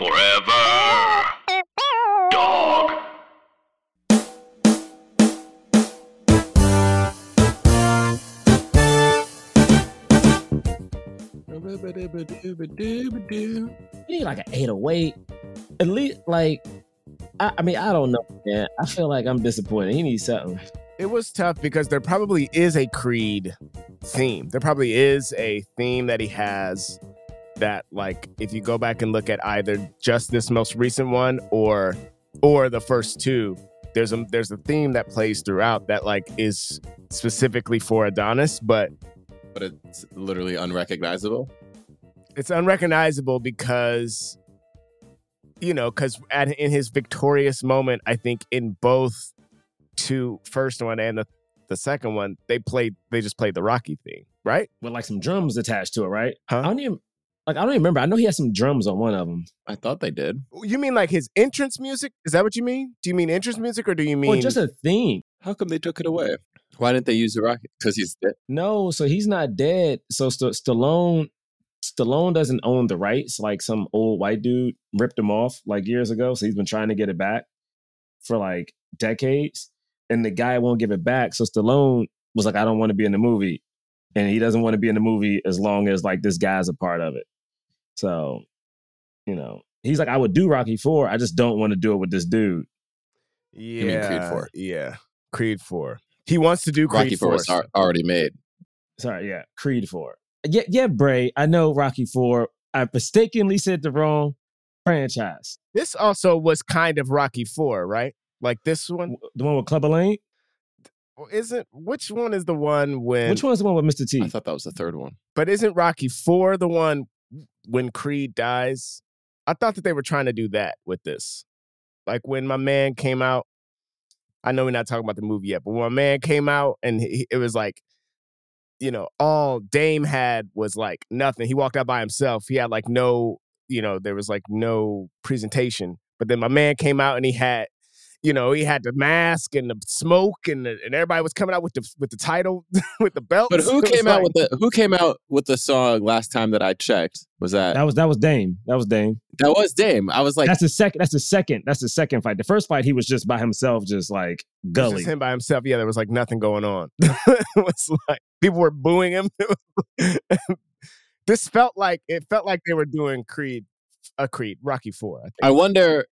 Forever. Dog. You need like an 808. At least, like, I, I mean, I don't know, man. I feel like I'm disappointed. He needs something. It was tough because there probably is a Creed theme. There probably is a theme that he has that, like, if you go back and look at either just this most recent one or or the first two, there's a there's a theme that plays throughout that like is specifically for Adonis, but but it's literally unrecognizable. it's unrecognizable because you know because at in his victorious moment i think in both two first one and the, the second one they played they just played the rocky theme right With like some drums attached to it, right? Huh? I don't even, like, I don't even remember. I know he had some drums on one of them. I thought they did. Oh, you mean like his entrance music is that what you mean do you mean entrance uh, music or do you mean Or just a theme. How come they took it away? Why didn't they use the rocket? Because he's dead. No, so he's not dead. So St- Stallone, Stallone doesn't own the rights. Like some old white dude ripped him off like years ago. So he's been trying to get it back for like decades, and the guy won't give it back. So Stallone was like, "I don't want to be in the movie," and he doesn't want to be in the movie as long as like this guy's a part of it. So, you know, he's like, "I would do Rocky Four. I just don't want to do it with this dude." yeah mean Creed 4? yeah creed 4 he wants to do creed Rocky 4 Four is already made. Sorry, yeah, Creed Four. Yeah, yeah, Bray. I know Rocky Four. I mistakenly said the wrong franchise. this also was kind of rocky 4 right like this one The one with Clubber Lang. isn't which one is the one when Which one's the one with Mr. T? I thought that was the third one. But isn't Rocky Four the one when Creed dies? I thought that they were trying to do that with this. Like when my man came out. I know we're not talking about the movie yet, but when my man came out and he, it was like, you know, all Dame had was like nothing. He walked out by himself. He had like no, you know, there was like no presentation. But then my man came out and he had, you know, he had the mask and the smoke and the, and everybody was coming out with the with the title with the belt. But who came out with the Who came out with the song last time that I checked? Was that That was that was Dame. That was Dame. that was Dame? I was like, that's the second. That's the second. That's the second fight. The first fight, he was just by himself, just like It gully. just him by himself. Yeah, there was like nothing going on. it was like people were booing him. this felt like it felt like they were doing Creed, a Creed, Rocky Four. I. I wonder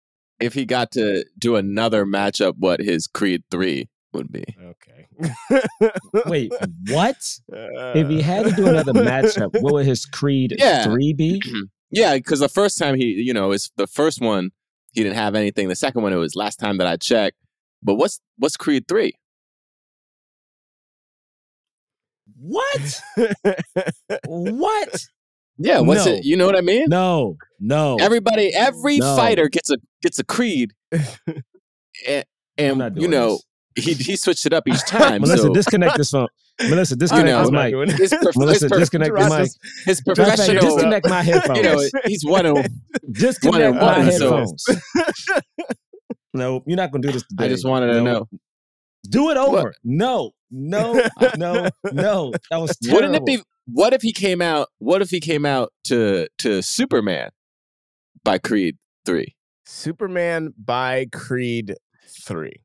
if he got to do another matchup, what his Creed Three would be. okay. Wait, what? If he had to do another matchup, what would his Creed Yeah. three be? Yeah, because the first time he, you know, is the first one he didn't have anything. The second one it was last time that I checked. But what's what's Creed Three? What? what? Yeah, what's No. it? You know what I mean? No, no. Everybody, every No. fighter gets a gets a Creed, and, and you know he he switched it up each time. Melissa, so disconnect this phone. Melissa, disconnect know, this mic. his, prof- Melissa, his, prof- disconnect the mic. his professional, uh, disconnect my headphones. you know, he's one of. disconnect one my and one, so- headphones. no, you're not gonna do this today. I just wanted to No. know. Do it over. What? No, no, no, no. That was terrible. Wouldn't it be? What if he came out? What if he came out to to Superman by Creed Three? Superman by Creed Three.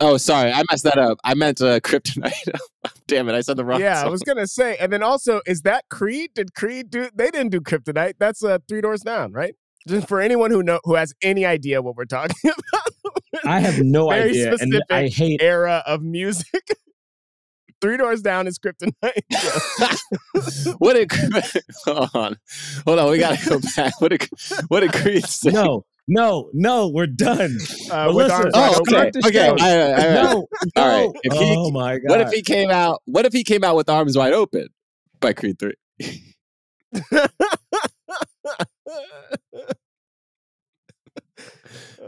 Oh, sorry, I messed that up. I meant uh, Kryptonite. Damn it, I said the wrong. Yeah, I was gonna say, and then also, is that Creed? Did Creed do? They didn't do Kryptonite. That's uh, Three Doors Down, right? Just for anyone who know who has any idea what we're talking about. I have no Very idea, and specific I hate. era of music. Three Doors Down is Kryptonite. what did hold on, hold on? We gotta go back. What did what did Creed say? No, no, no. We're done. Uh, with Melissa, Oh, wide okay, okay. show. all right, all right, all right. No, no. All right, if he- oh my god. What if he came out? What if he came out with arms wide open by Creed Three?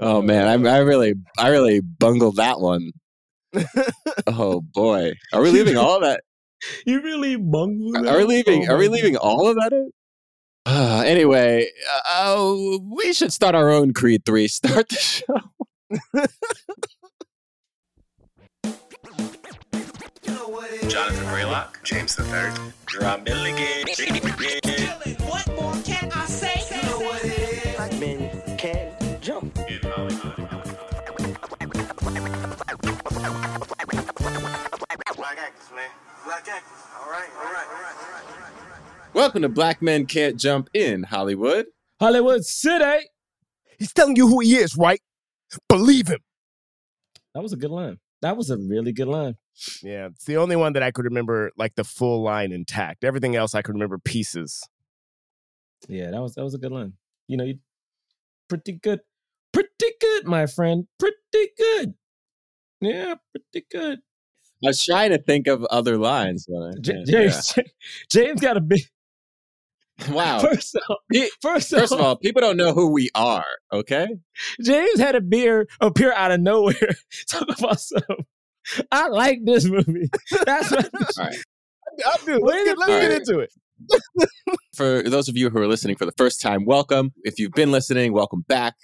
Oh man, I, I really, I really bungled that one. oh boy, are we leaving all of that? You really bungled. Are we leaving? Are we leaving all of that in? Uh, anyway, uh, uh, we should start our own Creed Three. Start the show. Jonathan Braylock, James the Third, Drum Milligan. What more can I say? Black actors. All right, all right, all right, all right, all right. Welcome to Black Men Can't Jump in Hollywood. Hollywood City. He's telling you who he is, right? Believe him. That was a good line. That was a really good line. Yeah, it's the only one that I could remember like the full line intact. Everything else I could remember pieces. Yeah, that was that was a good line. You know, you pretty good, pretty good, my friend, pretty good. Yeah, pretty good. I was trying to think of other lines. But I, J- yeah. James, James got a big. Wow. First off, first, First of all, people don't know who we are, okay? James had a beer appear out of nowhere. Talk about some. I like this movie. That's what. All right. I do. Let's get, let's get into it. For those of you who are listening for the first time, welcome. If you've been listening, welcome back.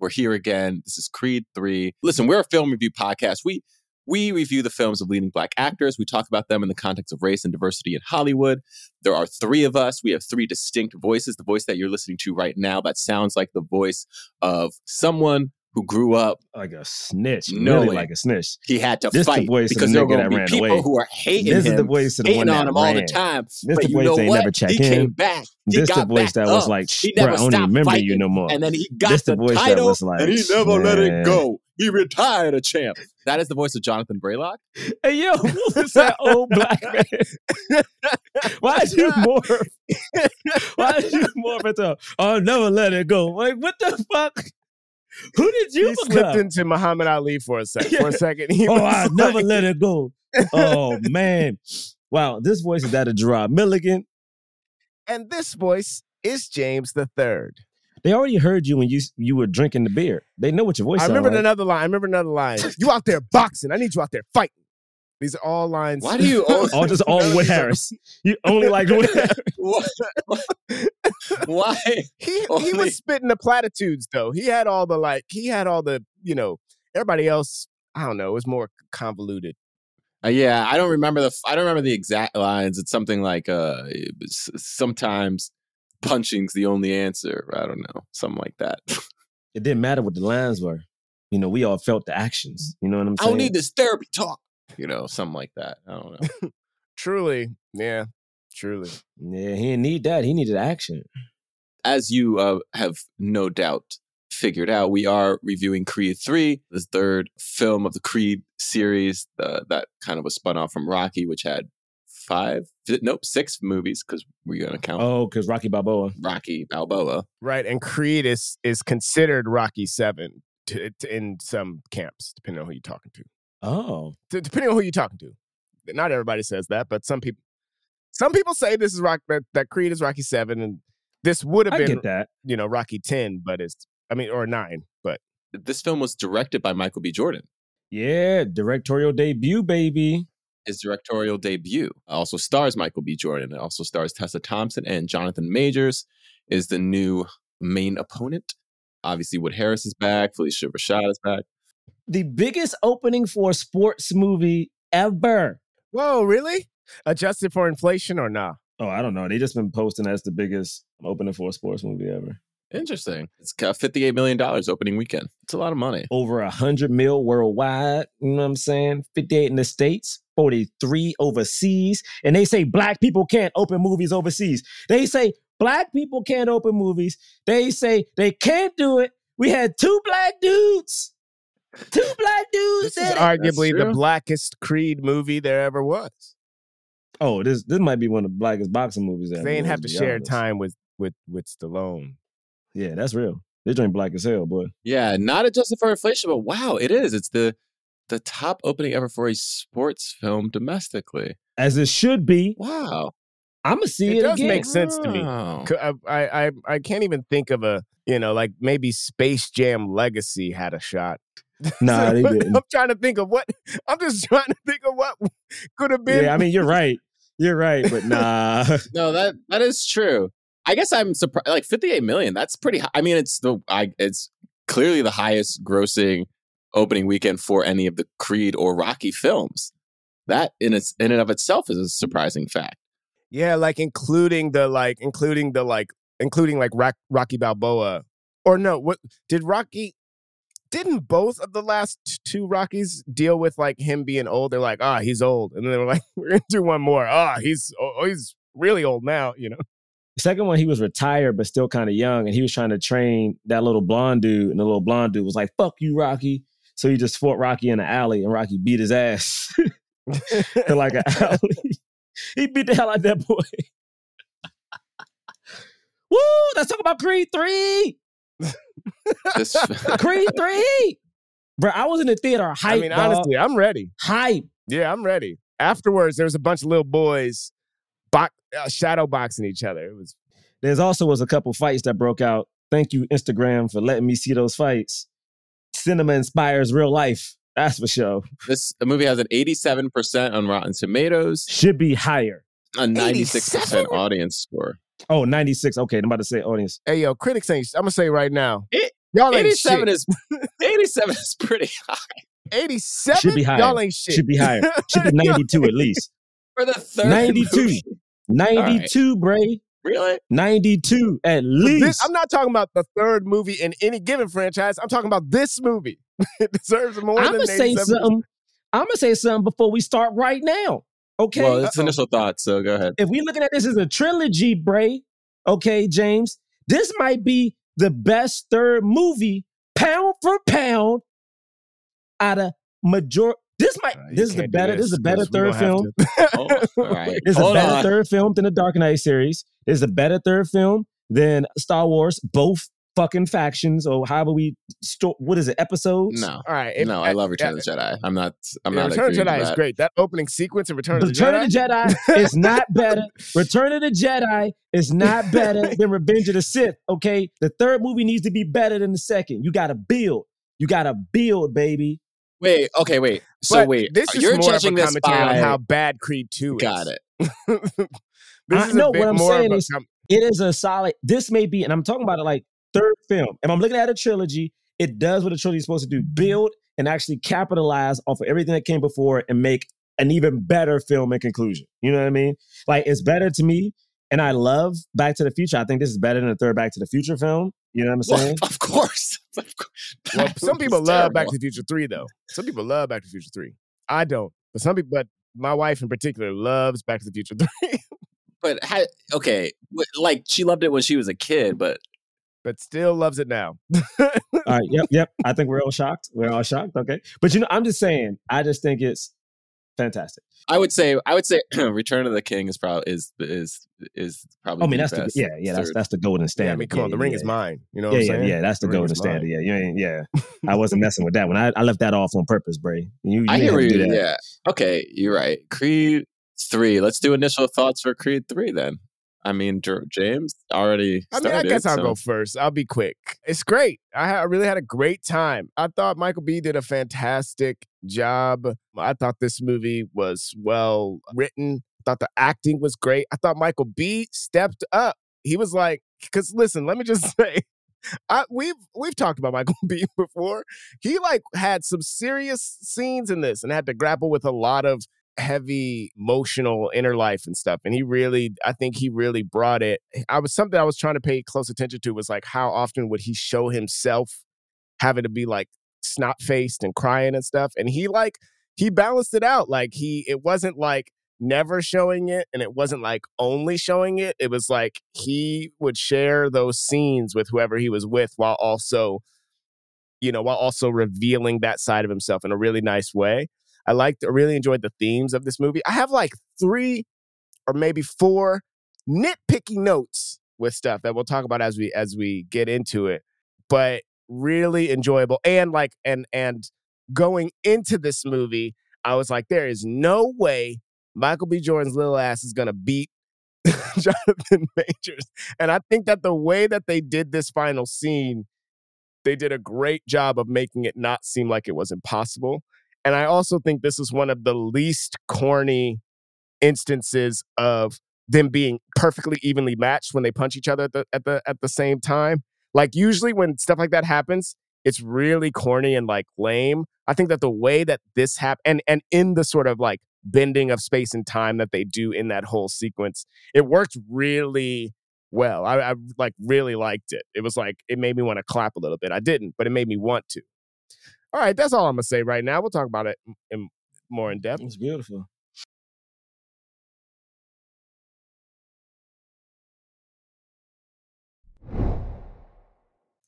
We're here again. This is Creed 3. Listen, we're a film review podcast. We we review the films of leading black actors. We talk about them in the context of race and diversity in Hollywood. There are three of us. We have three distinct voices. The voice that you're listening to right now, that sounds like the voice of someone who grew up. Like a snitch. No really like a snitch. He had to This the fight voice of the because there are going to be people away. who are hating This him, is the voice of the hating that on him all the time. This but the you voice what? never check he in. came back. He This the voice that was like, he "Bruh, never I don't stopped remember fighting. you no more. And then he got This the the, voice that title, was like, and he never let it go. He retired a champ. That is the voice of Jonathan Braylock. Hey yo, who was that old black man? Why'd you morph? Why'd you morph into I'll never let it go? Like what the fuck? Who did you he slipped into Muhammad Ali for a second. For a second, he oh, I like, never let it go. Oh man. Wow, this voice is that of Gerard Milligan. And this voice is James the Third. They already heard you when you you were drinking the beer. They know what your voice is. I remember like. another line. I remember another line. You out there boxing? I need you out there fighting. These are all lines. Why do you always- All just all Wood Harris. You only like Wood Harris. Why? Why? he he was spitting the platitudes though. He had all the like. He had all the you know. Everybody else, I don't know. It was more convoluted. Uh, yeah, I don't remember the. I don't remember the exact lines. It's something like, uh, sometimes punching's the only answer. I don't know, something like that. It didn't matter what the lines were. You know, we all felt the actions. You know what I'm saying? I don't need this therapy talk. You know, something like that. I don't know. Truly, yeah, truly. Yeah, he didn't need that. He needed action. as you uh, have no doubt figured out, we are reviewing Creed 3, the third film of the Creed series uh, that kind of was spun off from Rocky, which had five, nope, six movies because we're going to count Oh, because Rocky Balboa. Rocky Balboa. Right, and Creed is is considered Rocky Seven to, to- in some camps, depending on who you're talking to. Oh, D- Depending on who you're talking to. Not everybody says that, but some people. Some people say this is rock that, that Creed is Rocky Seven, and this would have been that. you know Rocky Ten, but it's I mean or nine, but This film was directed by Michael B. Jordan. Yeah, directorial debut, baby. His directorial debut also stars Michael B. Jordan. It also stars Tessa Thompson and Jonathan Majors is the new main opponent. Obviously, Wood Harris is back. Phylicia Rashad is back. The biggest opening for a sports movie ever. whoa, really? Adjusted for inflation or nah? Oh, I don't know. They just been posting that's the biggest opening for a sports movie ever. Interesting. It's got $58 million opening weekend. It's a lot of money. Over a hundred mil worldwide. You know what I'm saying? 58 in the States, 43 overseas. And they say black people can't open movies overseas. They say black people can't open movies. They say they can't do it. We had two black dudes. Two black dudes. This is arguably the blackest Creed movie there ever was. Oh, this this might be one of the blackest boxing movies ever. They didn't have to share honest. time with with with Stallone. Yeah, that's real. They drink black as hell, boy. Yeah, not adjusted for inflation, but wow, it is. It's the the top opening ever for a sports film domestically. As it should be. Wow. I'm gonna see it, It does again. make sense to me. Wow. C- I, I I I can't even think of a you know like maybe Space Jam Legacy had a shot. Nah, they didn't. I'm trying to think of what. I'm just trying to think of what could have been. Yeah, I mean you're right. You're right, but nah. No, that that is true. I guess I'm surprised. Like 58 million. That's pretty. high. I mean, it's the I. It's clearly the highest grossing opening weekend for any of the Creed or Rocky films. That in its in and of itself is a surprising fact. yeah, like including the like including the like including like Rock, Rocky Balboa or no? What did Rocky? didn't both of the last two Rockies deal with like him being old? They're like, ah, he's old, and then they were like, we're gonna do one more. Ah, he's oh, he's really old now. You know. The second one, he was retired but still kind of young, and he was trying to train that little blonde dude, and the little blonde dude was like, "Fuck you, Rocky." So he just fought Rocky in the alley, and Rocky beat his ass in like an alley. he beat the hell out of that boy. Woo! Let's talk about Creed three. Creed three. Bro, I was in the theater hype. I mean, honestly, I'm ready. hype. Yeah, I'm ready. Afterwards, there was a bunch of little boys box, uh, shadow boxing each other. It was There's also was a couple fights that broke out. Thank you, Instagram, for letting me see those fights. Cinema inspires real life. That's for sure. this movie has an 87% on Rotten Tomatoes, Should be higher. a 96% 87? audience score. Oh, 96. Okay, I'm about to say audience. hey yo, critics ain't. I'm gonna say right now, It- y'all ain't 87 shit. is 87 is pretty high 87. Should be higher. Y'all ain't shit. Should be higher. Should be 92 at least. for the third 92. movie. 92, Bray. Really? 92 at This- least. I'm not talking about the third movie in any given franchise. I'm talking about this movie. it deserves more I'm than gonna say something. I'm gonna say something before we start right now. Okay. Well, it's Uh-oh. initial thoughts, so go ahead. if we're looking at this as a trilogy, Bray, okay, James, this might be the best third movie, pound for pound, out of major. This might. Uh, this is the better. This is a this, better 'cause we third film. to- Oh, all right. This is a better on. third film than the Dark Knight series. This is a better third film than Star Wars. Both fucking factions, or however we sto- What is it? Episodes. No. All right. if- no, I love Return of the Jedi. I'm not. I'm yeah, not Return of the Jedi is great. That opening sequence in Return of the Return Jedi. of the Jedi is not better. Return of the Jedi is not better than Revenge of the Sith. Okay, the third movie needs to be better than the second. You got to build. You got to build, baby. Wait. Okay. Wait. So But wait. this is you're more of a judging this commentary by. on how bad Creed 2 is. got it. this I is know a bit what I'm more saying of a is- com- It is a solid. This may be, and I'm talking about it like third film. If I'm looking at a trilogy, it does what a trilogy is supposed to do: build and actually capitalize off of everything that came before and make an even better film in conclusion. You know what I mean? Like it's better to me. And I love Back to the Future. I think this is better than the third Back to the Future film. You know what I'm saying? of course. Of course. well, some people love Back to the Future 3 though. Some people love Back to the Future 3. I don't. But some people but my wife in particular loves Back to the Future 3, But ha- okay, like she loved it when she was a kid, but but still loves it now. All right. Yep. Yep. I think we're all shocked. We're all shocked. Okay. But you know, I'm just saying. I just think it's fantastic. I would say I would say Return of the King is probably is is is probably. Oh, I mean, the that's the yeah, yeah. That's that's the golden yeah, standard. I mean, come on, the yeah, ring yeah. is mine. You know Yeah, what I'm yeah, yeah. That's the, The golden standard. Yeah, you ain't. Yeah, I wasn't messing with that one. I, I left that off on purpose, Bray. You, you I hear have where to you. Yeah. Okay, you're right. Creed three. Let's do initial thoughts for Creed three then. I mean, James already. I mean, I started, guess I'll so- go first. I'll be quick. It's great. I, ha- I really had a great time. I thought Michael B did a fantastic job. I thought this movie was well written. I thought the acting was great. I thought Michael B stepped up. He was like, because listen, let me just say, I, we've we've talked about Michael B before. He like had some serious scenes in this and had to grapple with a lot of heavy emotional inner life and stuff and he really i think he really brought it eh, i was something i was trying to pay close attention to was like how often would he show himself having to be like snot faced and crying and stuff and he like he balanced it out like he it wasn't like never showing it and it wasn't like only showing it it was like he would share those scenes with whoever he was with while also you know while also revealing that side of himself in a really nice way I liked, I really enjoyed the themes of this movie. I have like three or maybe four nitpicky notes with stuff that we'll talk about as we as we get into it. But really enjoyable and like and and going into this movie, I was like, there is no way Michael B. Jordan's little ass is gonna beat Jonathan Majors. And I think that the way that they did this final scene, they did a great job of making it not seem like it was impossible. And I also think this is one of the least corny instances of them being perfectly evenly matched when they punch each other at the at the at the same time. Like usually when stuff like that happens, it's really corny and like lame. I think that the way that this happened and and in the sort of like bending of space and time that they do in that whole sequence, it worked really well. I, I like really liked it. It was like it made me want to clap a little bit. I didn't, but it made me want to. All right, that's all I'm gonna say right now. We'll talk about it in, more in depth. It's beautiful.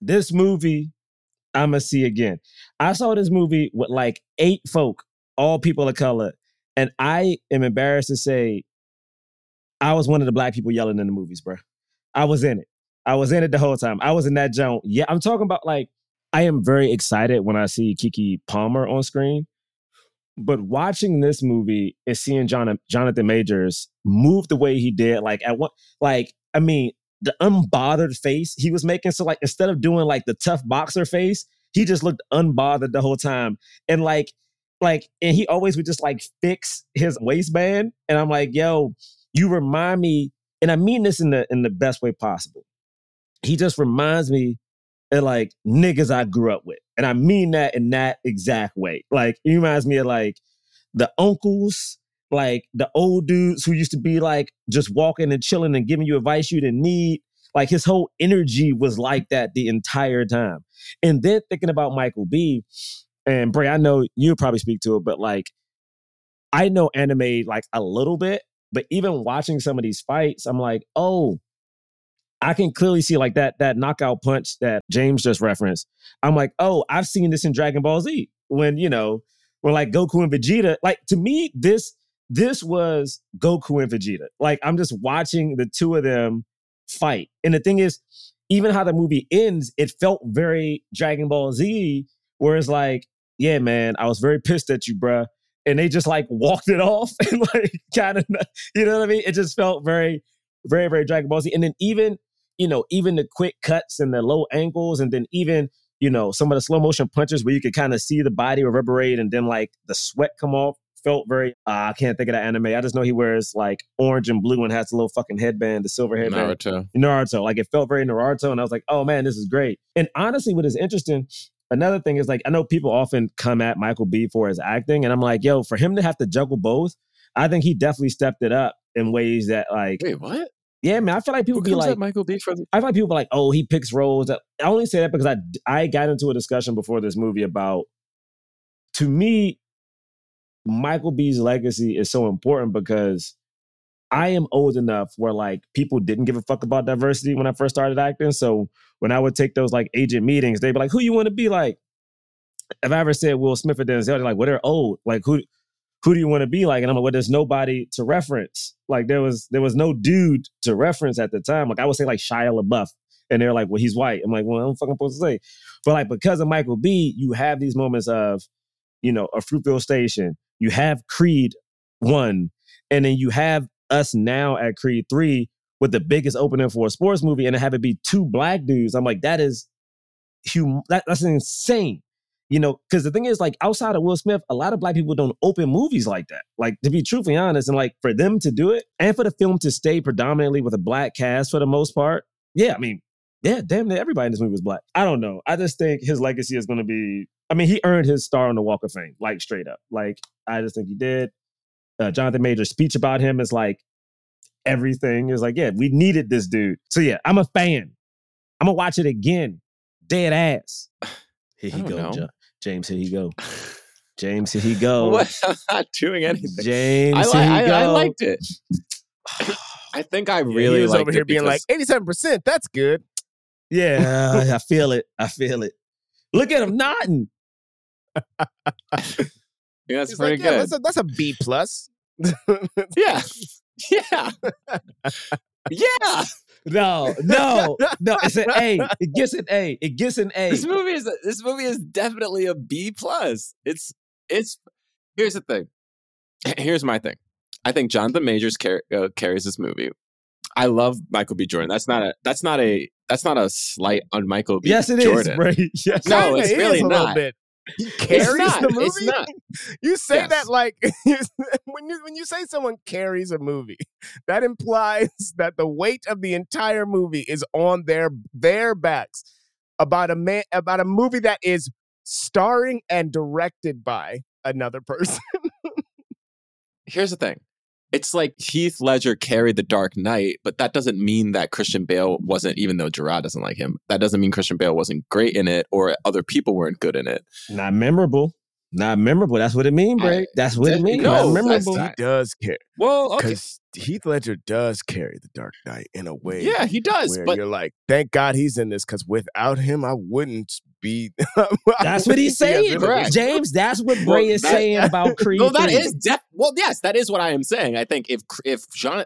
This movie, I'ma see again. I saw this movie with like eight folk, all people of color, and I am embarrassed to say I was one of the black people yelling in the movies, bro. I was in it. I was in it the whole time. I was in that joint. Yeah, I'm talking about like I am very excited when I see Keke Palmer on screen. But watching this movie and seeing John, Jonathan Majors move the way he did, like at what, like I mean, the unbothered face he was making. So like instead of doing like the tough boxer face, he just looked unbothered the whole time. And like, like, and he always would just like fix his waistband. And I'm like, yo, you remind me, and I mean this in the in the best way possible. He just reminds me of like niggas I grew up with. And I mean that in that exact way. Like he reminds me of like the uncles, like the old dudes who used to be like just walking and chilling and giving you advice you didn't need. Like his whole energy was like that the entire time. And then thinking about Michael B. And Bray, I know you probably speak to it, but like I know anime like a little bit, but even watching some of these fights, I'm like, oh, I can clearly see like that that knockout punch that James just referenced. I'm like, oh, I've seen this in Dragon Ball Z when you know when like Goku and Vegeta. Like to me, this this was Goku and Vegeta. Like I'm just watching the two of them fight, and the thing is, even how the movie ends, it felt very Dragon Ball Z, where it's like, yeah, man, I was very pissed at you, bruh. And they just like walked it off and like kind of, you know what I mean? It just felt very, very, very Dragon Ball Z. And then even you know, even the quick cuts and the low angles, and then even, you know, some of the slow motion punches where you could kind of see the body reverberate and then like the sweat come off felt very uh, I can't think of that anime. I just know he wears like orange and blue and has a little fucking headband, the silver headband. Naruto. Naruto. Like it felt very Naruto, and I was like, oh man, this is great. And honestly, what is interesting, another thing is like I know people often come at Michael B for his acting, and I'm like, yo, for him to have to juggle both, I think he definitely stepped it up in ways that like Wait, what? Yeah, man, I feel like people be like Michael B for the I feel like people be like, oh, he picks roles. That, I only say that because I I got into a discussion before this movie about to me, Michael B's legacy is so important because I am old enough where like people didn't give a fuck about diversity when I first started acting. So when I would take those like agent meetings, they'd be like, who you want to be like? If I ever said Will Smith or Denzel, they're like, well, they're old. Like who who do you want to be like? And I'm like, well, there's nobody to reference. Like there was there was no dude to reference at the time. Like I would say like Shia LaBeouf. And they're like, well, he's white. I'm like, well, I'm fucking supposed to say. But like because of Michael B, you have these moments of, you know, a Fruitvale Station. You have Creed one, and then you have us now at Creed three with the biggest opening for a sports movie, and to have it be two black dudes. I'm like, that is, hum- that, that's insane. You know, because the thing is, like, outside of Will Smith, a lot of black people don't open movies like that. Like, to be truthfully honest, and like for them to do it, and for the film to stay predominantly with a black cast for the most part, yeah, I mean, yeah, damn near everybody in this movie was black. I don't know. I just think his legacy is going to be. I mean, he earned his star on the Walk of Fame, like straight up. Like, I just think he did. Uh, Jonathan Major's speech about him is like everything. Is like, yeah, we needed this dude. So yeah, I'm a fan. I'm gonna watch it again. Dead ass. Here he don't go, know. James. Here he go. James. Here he go. I'm not doing anything. James. I, li- he I, I liked it. I think I Yeah, really he was over here being like because- 87%. That's good. Yeah, I feel it. I feel it. Look at him nodding. Yeah, that's He's pretty like, yeah, good. that's a, that's a B plus. yeah, yeah, yeah. No, no, no. It's an A. It gets an A. It gets an A. This movie is this movie is definitely a B plus. It's it's. Here's the thing. Here's my thing. I think Jonathan Majors car- uh, carries this movie. I love Michael B. Jordan. That's not a that's not a that's not a slight on Michael B. Yes, it is, Jordan. Ray. Yes. No, Kinda it's is really a little not. bit. He carries not. the movie. It's not. You say Yes. that like when you when you say someone carries a movie, that implies that the weight of the entire movie is on their their backs about a man about a movie that is starring and directed by another person. Here's the thing. It's like Heath Ledger carried the Dark Knight, but that doesn't mean that Christian Bale wasn't, even though Gerard doesn't like him, that doesn't mean Christian Bale wasn't great in it or other people weren't good in it. Not memorable. Not memorable. That's what it means, Bray. That's what it means. no, Not memorable. not- He does care Well, okay. Because Heath Ledger does carry the Dark Knight in a way. Yeah, he does. where But you're like, thank God he's in this because without him, I wouldn't be. That's what he's saying, Correct. James. That's what Well, Bray is that- saying about Creed. no, that 3. is def- well, yes, that is what I am saying. I think if if John,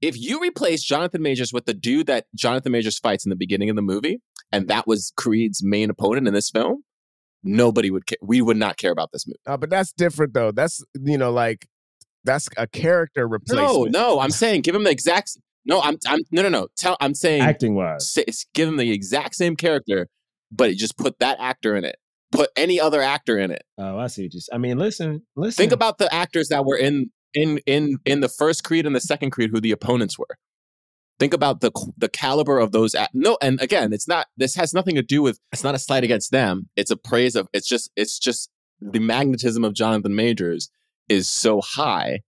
if you replace Jonathan Majors with the dude that Jonathan Majors fights in the beginning of the movie, and that was Creed's main opponent in this film, nobody would care. We would not care about this movie. Uh, but that's different though. That's you know like that's a character No, replacement. no, no, I'm saying give him the exact. s- No, I'm, I'm, no, no, no. Tell, I'm saying acting wise. say, give him the exact same character, but just put that actor in it. Put any other actor in it. Oh, I see. Just I mean, listen, listen. Think about the actors that were in in in in the first Creed and the second Creed, who the opponents were. Think about the the caliber of those. Act- no, and again, it's not. This has nothing to do with. It's not a slight against them. It's a praise of. It's just. It's just the magnetism of Jonathan Majors is so high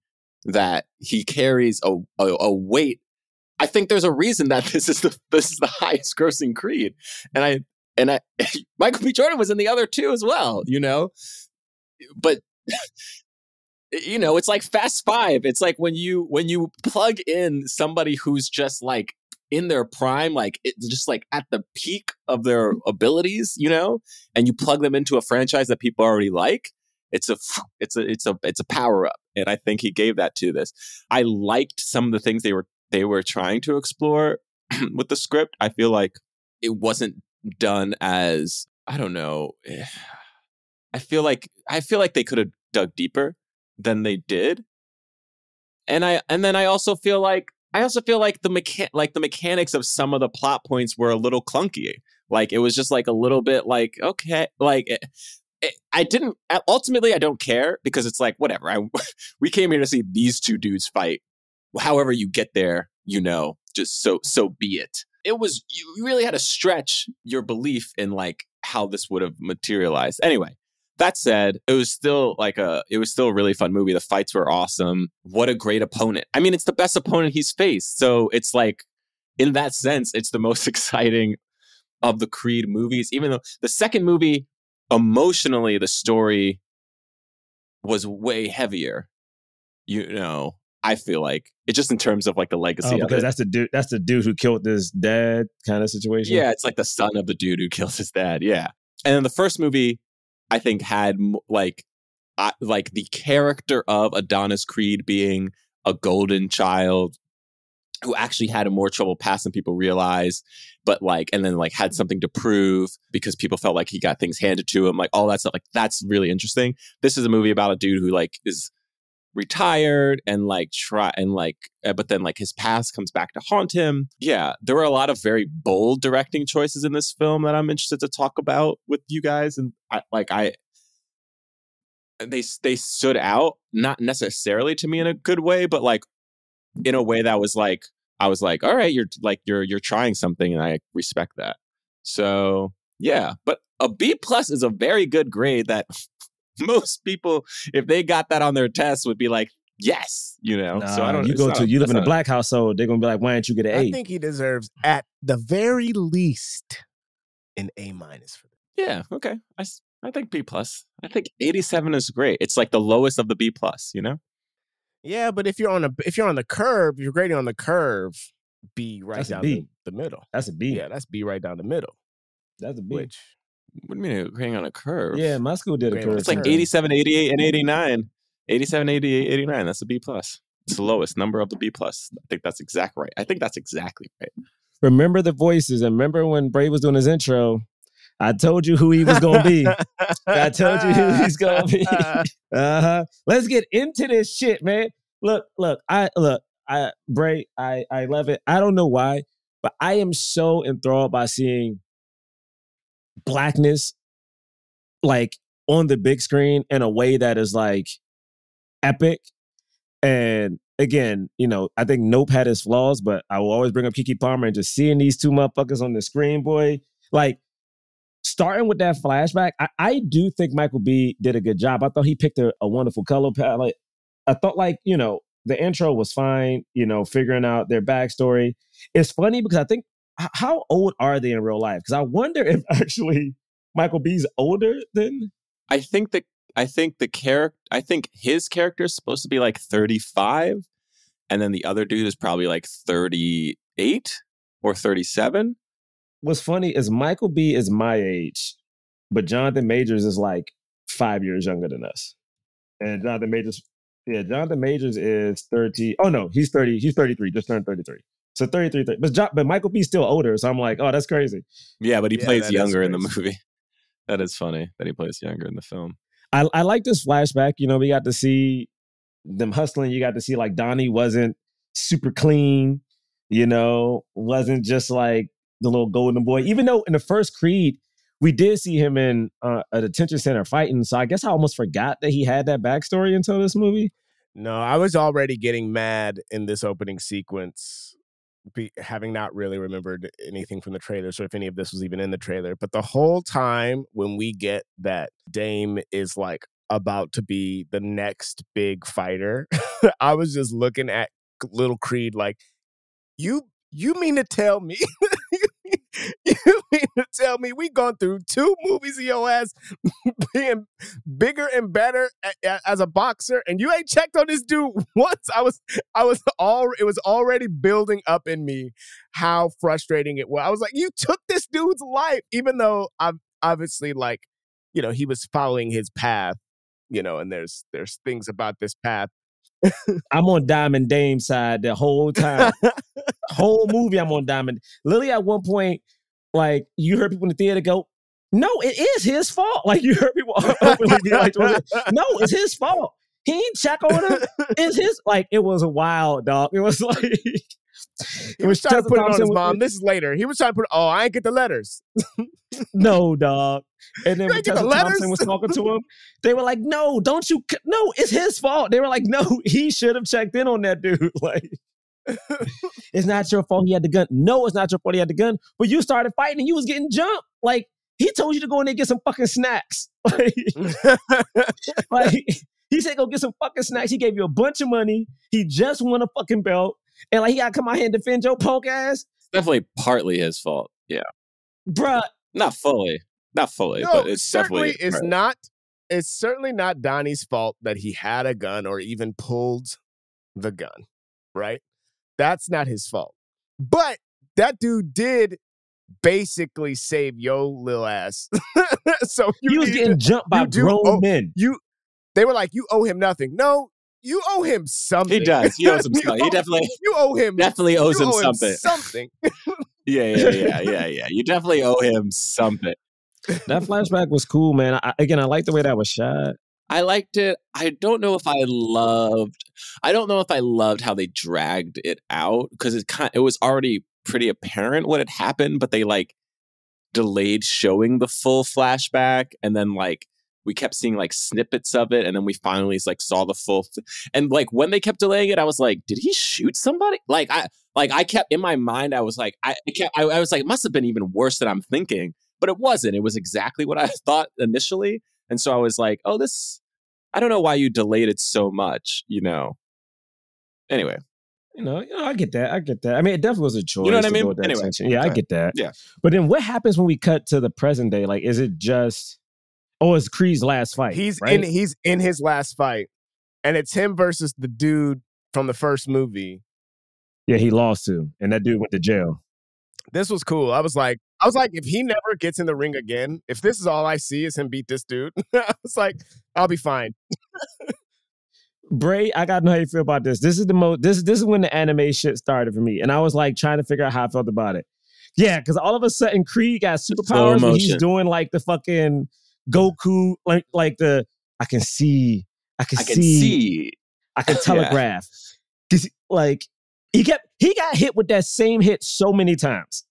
that he carries a a, a weight. I think there's a reason that this is the this is the highest grossing Creed, and I and I Michael B. Jordan was in the other two as well. You know, but you know it's like fast five it's like when you when you plug in somebody who's just like in their prime like it's just like at the peak of their abilities you know and you plug them into a franchise that people already like it's a it's a it's a it's a power up and i think he gave that to this i liked some of the things they were they were trying to explore with the script i feel like it wasn't done as i don't know eh, i feel like i feel like they could have dug deeper than they did. And I and then I also feel like I also feel like the mechan- like the mechanics of some of the plot points were a little clunky. Like it was just like a little bit like okay, like it, I didn't uh, ultimately I don't care because it's like whatever. I we came here to see these two dudes fight. However you get there, you know, just so so be it. It was you really had to stretch your belief in like how this would have materialized. Anyway, that said, it was still like a it was still a really fun movie. The fights were awesome. What a great opponent. I mean, it's the best opponent he's faced. So it's like in that sense, it's the most exciting of the Creed movies. Even though the second movie, emotionally, the story was way heavier. You know, I feel like it just in terms of like the legacy Oh, of because it. that's the dude. That's the dude who killed his dad, kind of situation. Yeah, it's like the son of the dude who kills his dad. Yeah, and then the first movie, I think, had like, uh, like the character of Adonis Creed being a golden child who actually had a more troubled past than people realize, but like, and then like had something to prove because people felt like he got things handed to him, like all that stuff. Like that's really interesting. This is a movie about a dude who like is retired and like try and like uh, but then like his past comes back to haunt him yeah there were a lot of very bold directing choices in this film that i'm interested to talk about with you guys and I, like i they they stood out not necessarily to me in a good way but like in a way that was like i was like all right you're like you're you're trying something and i respect that so yeah but a b plus is a very good grade that most people, if they got that on their test, would be like, yes, you know. so I don't. You go not- to you live in a black household. They're gonna be like, why didn't you get an I A? think he deserves at the very least an A minus for that. Yeah. Okay. I I think B plus. I think eighty seven is great. It's like the lowest of the B plus. You know. Yeah, but if you're on a if you're on the curve, you're grading on the curve, B right That's down B. The, the middle. That's a B. Yeah, that's B right down the middle. That's a B. Which What do you mean agreeing on a curve? yeah, my school did a curve. It's like curve. 87, 88, and 89. 87, 88, 89. That's a B plus. It's the lowest number of the B plus. I think that's exact right. I think that's exactly right. Remember the voices. And remember when Bray was doing his intro? I told you who he was gonna be. I told you who he's gonna be. Uh-huh. Let's get into this shit, man. Look, look, I look, I Bray, I I love it. I don't know why, but I am so enthralled by seeing blackness like on the big screen in a way that is like epic. And again, you know, I think Nope had his flaws, but I will always bring up Keke Palmer and just seeing these two motherfuckers on the screen, boy. Like starting with that flashback, I, I do think Michael B did a good job. I thought he picked a, a wonderful color palette. I thought like, you know, the intro was fine. You know, figuring out their backstory. It's funny because I think how old are they in real life? Because I wonder if actually Michael B's older than. I think that I think the character I think his character is supposed to be like 35 and then the other dude is probably like 38 or 37. What's funny is Michael B is my age, but Jonathan Majors is like five years younger than us. And Jonathan Majors, yeah, Jonathan Majors is 30. Oh no, he's 30, he's 33, just turned 33. So 33, 30. But, Jo- but Michael B's still older. So I'm like, oh, that's crazy. Yeah, but he Yeah, plays younger in the movie. That is funny that he plays younger in the film. I, I like this flashback. You know, we got to see them hustling. You got to see like Donnie wasn't super clean, you know, wasn't just like the little golden boy. Even though in the first Creed, we did see him in uh, a detention center fighting. So I guess I almost forgot that he had that backstory until this movie. No, I was already getting mad in this opening sequence, be, having not really remembered anything from the trailer, so if any of this was even in the trailer. But the whole time when we get that Dame is like about to be the next big fighter, I was just looking at little Creed like, you you mean to tell me to tell me we gone through two movies of your ass being bigger and better as a boxer and you ain't checked on this dude once i was i was all it was already building up in me how frustrating it was i was like you took this dude's life even though i'm obviously like you know he was following his path you know and there's there's things about this path I'm on Diamond Dame side the whole time. whole movie, I'm on Diamond. Lily, at one point, like you heard people in the theater go, "No, it is his fault." Like you heard people openly be like, "No, it's his fault. He ain't check on him. It's his." Like it was a wild dog. It was like he was trying to put it on his mom this is later he was trying to put oh i ain't get the letters no, dog. And then when ain't the Tessa Thompson was talking to him, they were like, "No, don't you? No, it's his fault." They were like, "No, he should have checked in on that dude." Like, it's not your fault he had the gun. No, it's not your fault he had the gun. But you started fighting and you was getting jumped. Like he told you to go in there and get some fucking snacks. Like, like he said, go get some fucking snacks. He gave you a bunch of money. He just won a fucking belt, and like he got to come out here and defend your punk ass, It's definitely partly his fault. Yeah. bruh. Not fully. Not fully, no, but it's certainly definitely it's partly. not. It's certainly not Donnie's fault that he had a gun or even pulled the gun. Right? That's not his fault. But that dude did basically save yo lil ass. so you he was need to- getting jumped by you grown owe- men. you. They were like, you owe him nothing. No, you owe him something. He does. He owes him You something. He owe- definitely You owe him. definitely owes him owe something. Something. Yeah, yeah, yeah, yeah, yeah. You definitely owe him something. That flashback was cool, man. I, again, I like the way that was shot. I liked it. I don't know if I loved. I don't know if I loved how they dragged it out because it kind. It was already pretty apparent what had happened, but they like delayed showing the full flashback, and then like we kept seeing like snippets of it, and then we finally like saw the full. Th- and like when they kept delaying it, I was like, did he shoot somebody? Like I like I kept in my mind, I was like, I kept, I, I was like, it must have been even worse than I'm thinking, but it wasn't. It was exactly what I thought initially. And so I was like, oh, this, I don't know why you delayed it so much, you know. Anyway, You know, you know, I get that. I get that. I mean, it definitely was a choice. You know what I mean? that Anyway, tension. yeah, I get that. Yeah. But then what happens when we cut to the present day? Like, is it just, oh, it's Creed's last fight? He's right? in he's in his last fight. And it's him versus the dude from the first movie. yeah, he lost to, and that dude went to jail. This was cool. I was like, I was like, if he never gets in the ring again, if this is all I see is him beat this dude, I was like, I'll be fine. Bray, I gotta know how you feel about this. This is the most. This this is when the anime shit started for me, and I was like trying to figure out how I felt about it. Yeah, because all of a sudden Creed got superpowers, and he's doing like the fucking Goku, like like the I can see, I can, I can see, see. I can Yeah. telegraph. 'Cause like he kept he got hit with that same hit so many times.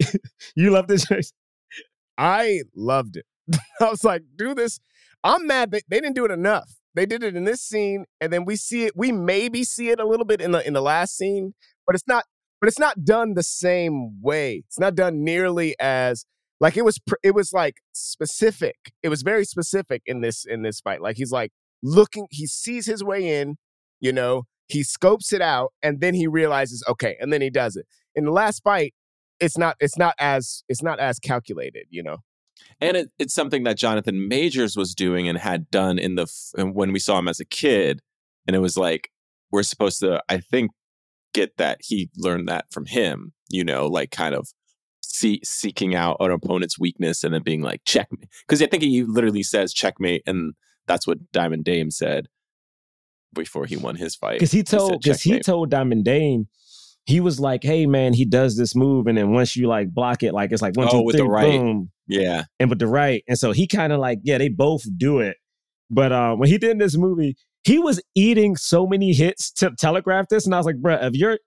you love this? Jason? I loved it. I was like, do this. I'm mad that they didn't do it enough. They did it in this scene, and then we see it. We maybe see it a little bit in the in the last scene, but it's not. But it's not done the same way. It's not done nearly as like it was. It was like specific. It was very specific in this in this fight. Like he's like looking. He sees his way in. You know, he scopes it out, and then he realizes, okay, and then he does it. In the last fight, it's not it's not as it's not as calculated, you know. and it, it's something that Jonathan Majors was doing and had done in the f- when we saw him as a kid, and it was like we're supposed to, I think, get that he learned that from him. You know, like kind of see, seeking out an opponent's weakness and then being like checkmate. Because I think he literally says checkmate, and that's what Diamond Dame said before he won his fight. because he told because he checkmate. told Diamond Dame, he was like, "Hey man, he does this move, and then once you like block it, like it's like one, Oh, two, with the right. boom, yeah, and with the right." And so he kind of like, yeah, they both do it. But uh, when he did this movie, he was eating so many hits to telegraph this, and I was like, "Bruh, if you're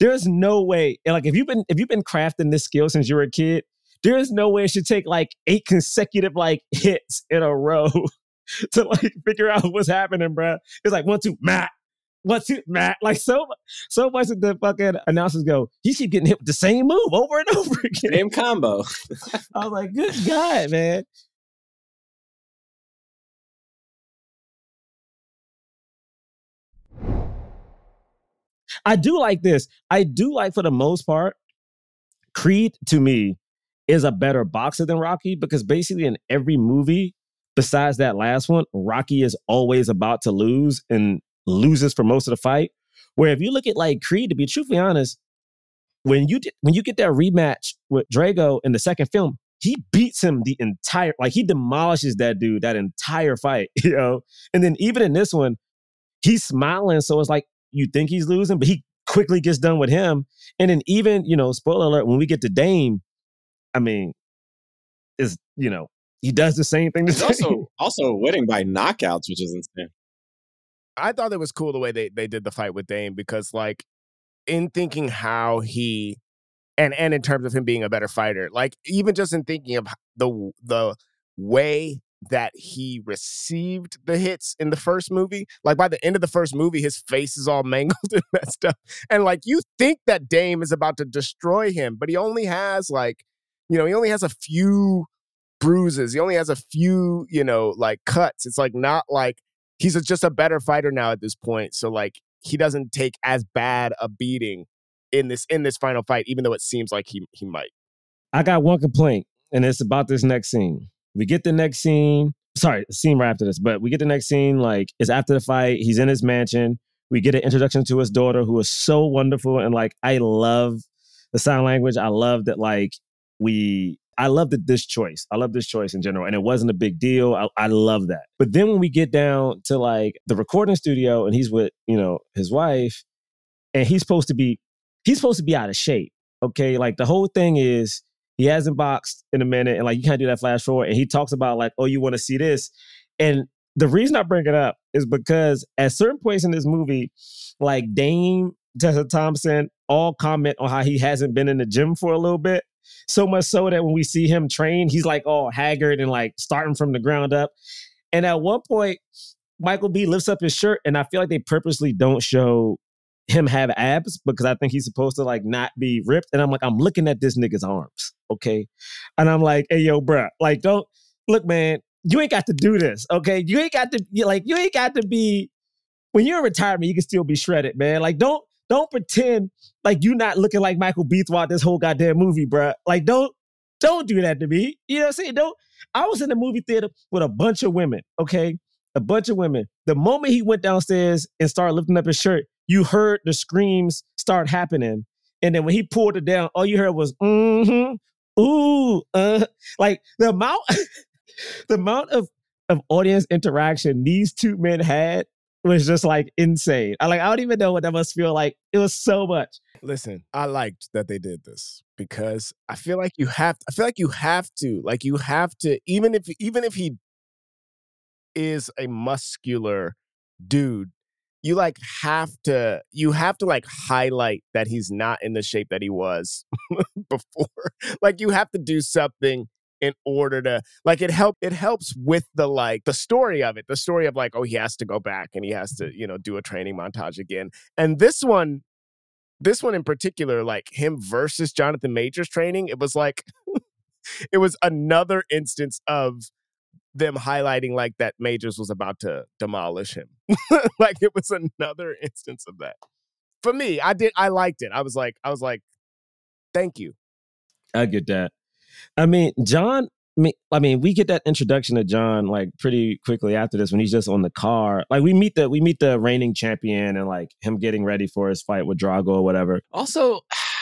there's no way, and, like if you've been if you've been crafting this skill since you were a kid." There is no way it should take like eight consecutive like hits in a row to like figure out what's happening, bruh. It's like one, two, Matt, one, it, Matt. Like so, so much of the fucking announcers go, he keep getting hit with the same move over and over again. same combo. I was like, good God, man. I do like this. I do like, for the most part, Creed to me is a better boxer than Rocky because basically in every movie, besides that last one, Rocky is always about to lose and loses for most of the fight. Where if you look at like Creed, to be truthfully honest, when you di- when you get that rematch with Drago in the second film, he beats him the entire like he demolishes that dude that entire fight, you know. And then even in this one, he's smiling, so it's like you think he's losing, but he quickly gets done with him. And then even you know, spoiler alert, when we get to Dame, I mean, is you know he does the same thing. To also also winning by knockouts, which is insane. I thought it was cool the way they, they did the fight with Dame because like in thinking how he and and in terms of him being a better fighter, like even just in thinking of the the way that he received the hits in the first movie, like by the end of the first movie, his face is all mangled and messed up, and like you think that Dame is about to destroy him, but he only has like you know he only has a few bruises, he only has a few you know like cuts. It's like not like he's just a better fighter now at this point. So like he doesn't take as bad a beating in this in this final fight, even though it seems like he he might. I got one complaint, and it's about this next scene. We get the next scene. Sorry, scene right after this, but we get the next scene. Like it's after the fight. He's in his mansion. We get an introduction to his daughter, who is so wonderful, and like I love the sign language. I love that. Like we, I love that this choice. I love this choice in general, and it wasn't a big deal. I, I love that. But then when we get down to like the recording studio, and he's with you know his wife, and he's supposed to be he's supposed to be out of shape. Okay, like the whole thing is he hasn't boxed in a minute, and like you can't do that flash forward. And he talks about like, oh, you want to see this, and the reason I bring it up is because at certain points in this movie, like Dame, Tessa Thompson, all comment on how he hasn't been in the gym for a little bit. So much so that when we see him train, he's like all haggard and like starting from the ground up. And at one point, Michael B lifts up his shirt, and I feel like they purposely don't show him have abs because I think he's supposed to like not be ripped. And I'm like, I'm looking at this nigga's arms, okay? And I'm like, hey, yo, bruh, like, don't look, man, you ain't got to do this, okay? You ain't got to like, you ain't got to be when you're in retirement, you can still be shredded, man. Like, don't don't pretend like you're not looking like Michael B throughout this whole goddamn movie, bruh. Like, don't don't do that to me. You know what I'm saying? Don't. I was in the movie theater with a bunch of women, okay? A bunch of women. The moment he went downstairs and started lifting up his shirt, you heard the screams start happening. And then when he pulled it down, all you heard was, mm-hmm, ooh, uh, like the amount, the amount of, of audience interaction these two men had was just like insane. I like, I don't even know what that must feel like. It was so much. Listen, I liked that they did this because I feel like you have I feel like you have to like you have to even if even if he is a muscular dude, you like have to you have to like highlight that he's not in the shape that he was before. Like you have to do something in order to like it help it helps with the like the story of it the story of like oh he has to go back and he has to you know do a training montage again and this one this one in particular, like him versus Jonathan Majors training, it was like it was another instance of them highlighting like that Majors was about to demolish him. like it was another instance of that. For me, I did I liked it. I was like, I was like, thank you. I get that. I mean, John. I mean, I mean, we get that introduction to John like pretty quickly after this when he's just on the car. Like we meet the we meet the reigning champion and like him getting ready for his fight with Drago or whatever. Also,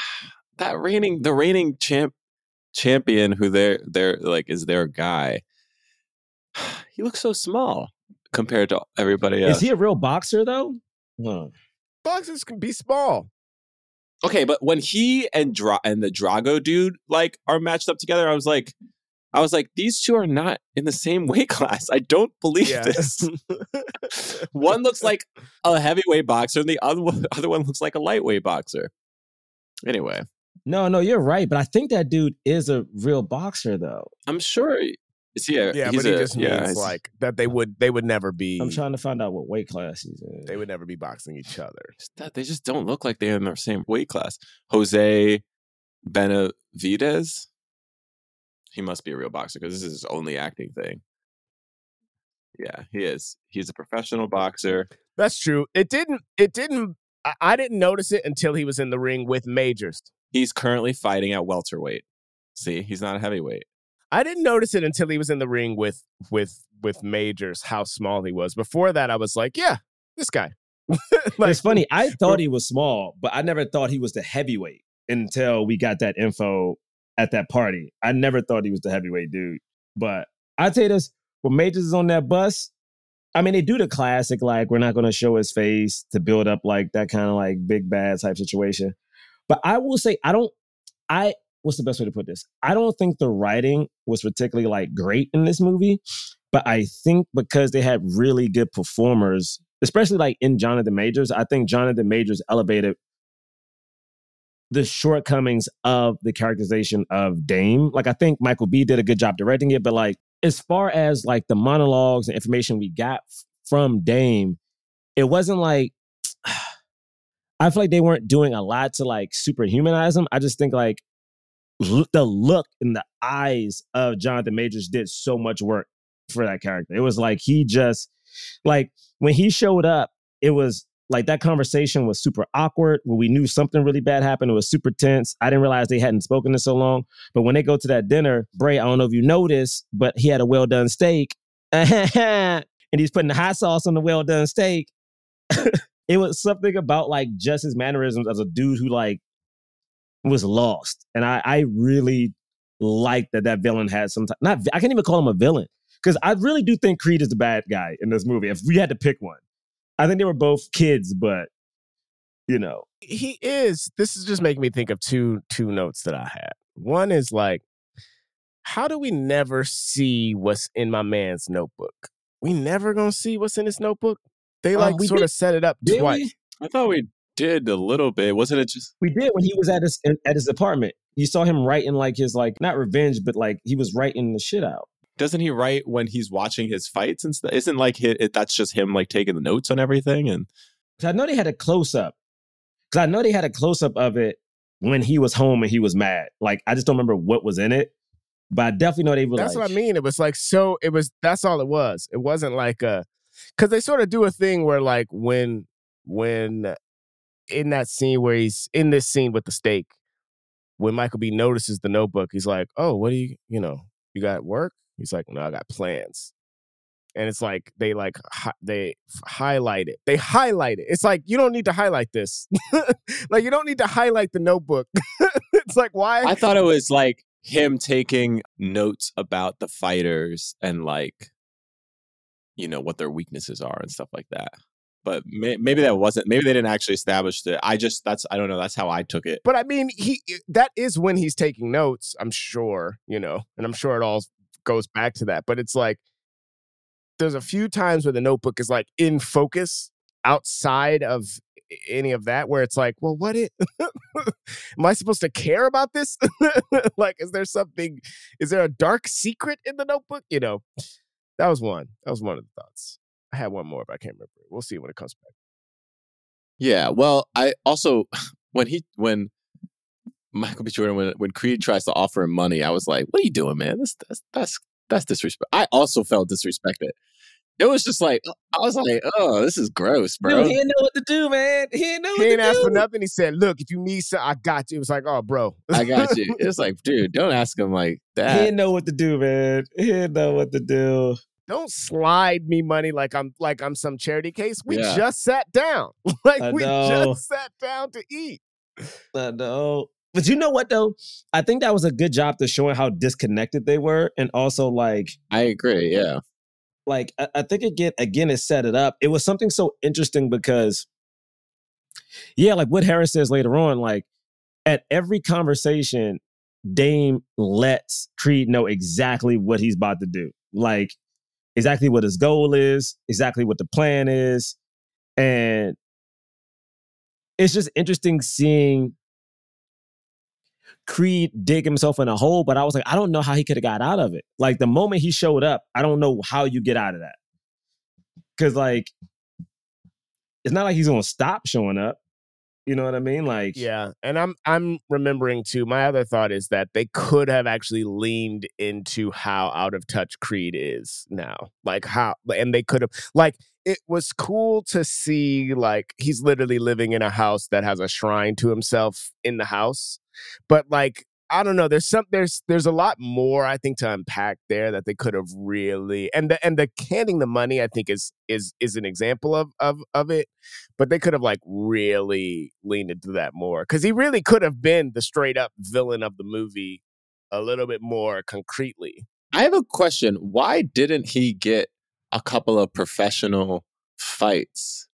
that reigning the reigning champ champion who they're they're like is their guy. He looks so small compared to everybody else. Is he a real boxer though? Huh. Boxers can be small. Okay, but when he and Dra- and the Drago dude like are matched up together, I was like, I was like, these two are not in the same weight class. I don't believe Yeah. this. one looks like a heavyweight boxer, and the other one, other one looks like a lightweight boxer. Anyway, No, no, you're right. But I think that dude is a real boxer though. I'm sure. Is he a, yeah, he's but he a- just yeah, means like that they would they would never be I'm trying to find out what weight class he's in. they would never be boxing each other. that they just don't look like they're in the same weight class. Jose Benavidez, he must be a real boxer because this is his only acting thing. Yeah, he is. He's a professional boxer. That's true. It didn't it didn't I, I didn't notice it until he was in the ring with Majors. He's currently fighting at welterweight. See, he's not a heavyweight. I didn't notice it until he was in the ring with with with Majors how small he was. Before that I was like, yeah, this guy. like, it's funny. I thought he was small, but I never thought he was the heavyweight until we got that info at that party. I never thought he was the heavyweight dude. But I tell you this: when Majors is on that bus, I mean, they do the classic like we're not going to show his face to build up like that kind of like big bad type situation. But I will say, I don't. I what's the best way to put this? I don't think the writing was particularly like great in this movie, but I think because they had really good performers, especially like in Jonathan Majors, I think Jonathan Majors elevated the shortcomings of the characterization of Dame. Like I think Michael B did a good job directing it, but like as far as like the monologues and information we got from Dame, it wasn't like I feel like they weren't doing a lot to like superhumanize him. I just think like the look in the eyes of Jonathan Majors did so much work for that character. It was like he just like when he showed up, it was like that conversation was super awkward. When we knew something really bad happened, it was super tense. I didn't realize they hadn't spoken in so long. But when they go to that dinner, Bray, I don't know if you noticed, but he had a well done steak, and he's putting the hot sauce on the well done steak. it was something about like just his mannerisms as a dude who like was lost, and I I really like that that villain had some. time. not I can't even call him a villain because I really do think Creed is the bad guy in this movie. If we had to pick one, I think they were both kids, but you know, he is this is just making me think of two two notes that i had one is like how do we never see what's in my man's notebook we never gonna see what's in his notebook they Uh, like sort did- of set it up twice we? I thought we did a little bit. Wasn't it just We did when he was at his at his apartment. You saw him writing like his like not revenge, but like he was writing the shit out. doesn't he write when he's watching his fights and stuff? Isn't like hi- it, that's just him like taking the notes on everything and. I know they had a close up. Because I know they had a close up of it when he was home and he was mad. Like I just don't remember what was in it, but I definitely know they were. that's like, what i mean it was like so it was that's all it was it wasn't like a because they sort of do a thing where like when when in that scene where he's in this scene with the steak when michael b. notices the notebook he's like oh what do you you know you got work? He's like no i got plans. And it's like they like hi- they highlight it. They highlight it. It's like you don't need to highlight this. Like you don't need to highlight the notebook. It's like why? I thought it was like him taking notes about the fighters and like, you know, what their weaknesses are and stuff like that. But may- maybe that wasn't. Maybe they didn't actually establish it. I just that's I don't know. That's how I took it. But I mean, he eh, that is when he's taking notes, I'm sure, you know, and I'm sure it all goes back to that. But it's like there's a few times where the notebook is like in focus outside of any of that where it's like, well, what it am I supposed to care about this? like, is there something, is there a dark secret in the notebook? You know, that was one. That was one of the thoughts. I had one more, but I can't remember. We'll see when it comes back. Yeah. Well, I also when he when Michael B. Jordan when when Creed tries to offer him money, I was like, "What are you doing, man? That's that's that's That's disrespect. I also felt disrespected. It was just like uh, I was like, oh, this is gross, bro. Dude, he didn't know what to do, man. He didn't know He what ain't to asked do. for nothing. He said, "Look, if you need something, I got you." It was like, "Oh, bro, I got you. It's like, dude, don't ask him like that. He didn't know what to do, man. He didn't know what to do. Don't slide me money like I'm like I'm some charity case. We Yeah. just sat down, like I we know. just sat down to eat." I know. But you know what though? I think that was a good job to showing how disconnected they were, and also like, I agree. Yeah. like I, I think again, again, it set it up. It was something so interesting because, yeah, like what Harris says later on, like at every conversation, Dame lets Creed know exactly what he's about to do, like exactly what his goal is, exactly what the plan is, and it's just interesting seeing Creed dig himself in a hole, but I was like, I don't know how he could have got out of it. Like the moment he showed up, I don't know how you get out of that. Cause like it's not like he's gonna stop showing up. You know what I mean? Like Yeah, and I'm I'm remembering too. My other thought is that they could have actually leaned into how out of touch Creed is now. Like how and they could have like it was cool to see like he's literally living in a house that has a shrine to himself in the house. But like I don't know. There's some there's there's a lot more I think to unpack there that they could have really and the and the canning the money I think is is is an example of of of it but they could have like really leaned into that more because he really could have been the straight up villain of the movie a little bit more concretely. I have a question. Why didn't he get a couple of professional fights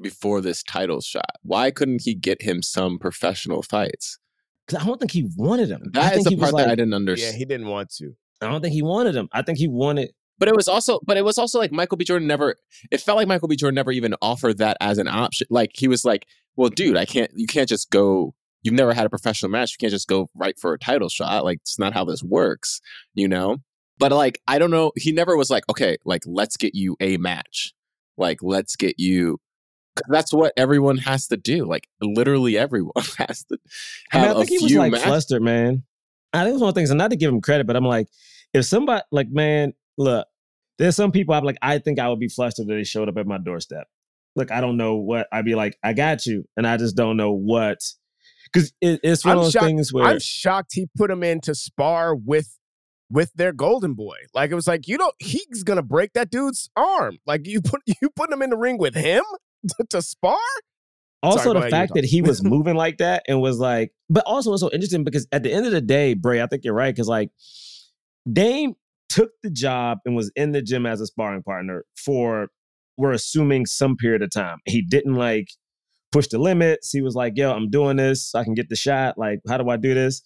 before this title shot? Why couldn't he get him some professional fights? 'Cause I don't think he wanted him. I That is think the he was part that I didn't understand. Yeah, he didn't want to. I don't think he wanted him. I think he wanted but it was also, but it was also like Michael B. Jordan never. It felt like Michael B. Jordan never even offered that as an option. Like he was like, "Well, dude, I can't. You can't just go. You've never had a professional match. You can't just go right for a title shot. Like it's not how this works, you know." But like, I don't know. He never was like, "Okay, like let's get you a match. Like let's get you." That's what everyone has to do. Like literally everyone has to I mean, I think a he was like flustered, man. I think it was one of the things, and not to give him credit, but I'm like, if somebody like, man, look, there's some people I'm like, I think I would be flustered if they showed up at my doorstep. Look, I don't know what I'd be like, I got you, and I just don't know what. Because it, it's one I'm of those shocked- things where I'm shocked he put him in to spar with with their golden boy. Like it was like you don't he's gonna break that dude's arm. Like you put you put him in the ring with him to, to spar. also Sorry, the fact that he was moving like that and was like, but also it's so interesting because at the end of the day, Bray, I think you're right because like Dame took the job and was in the gym as a sparring partner for we're assuming some period of time. He didn't like push the limits. He was like, "Yo, I'm doing this. So I can get the shot. Like, how do I do this?"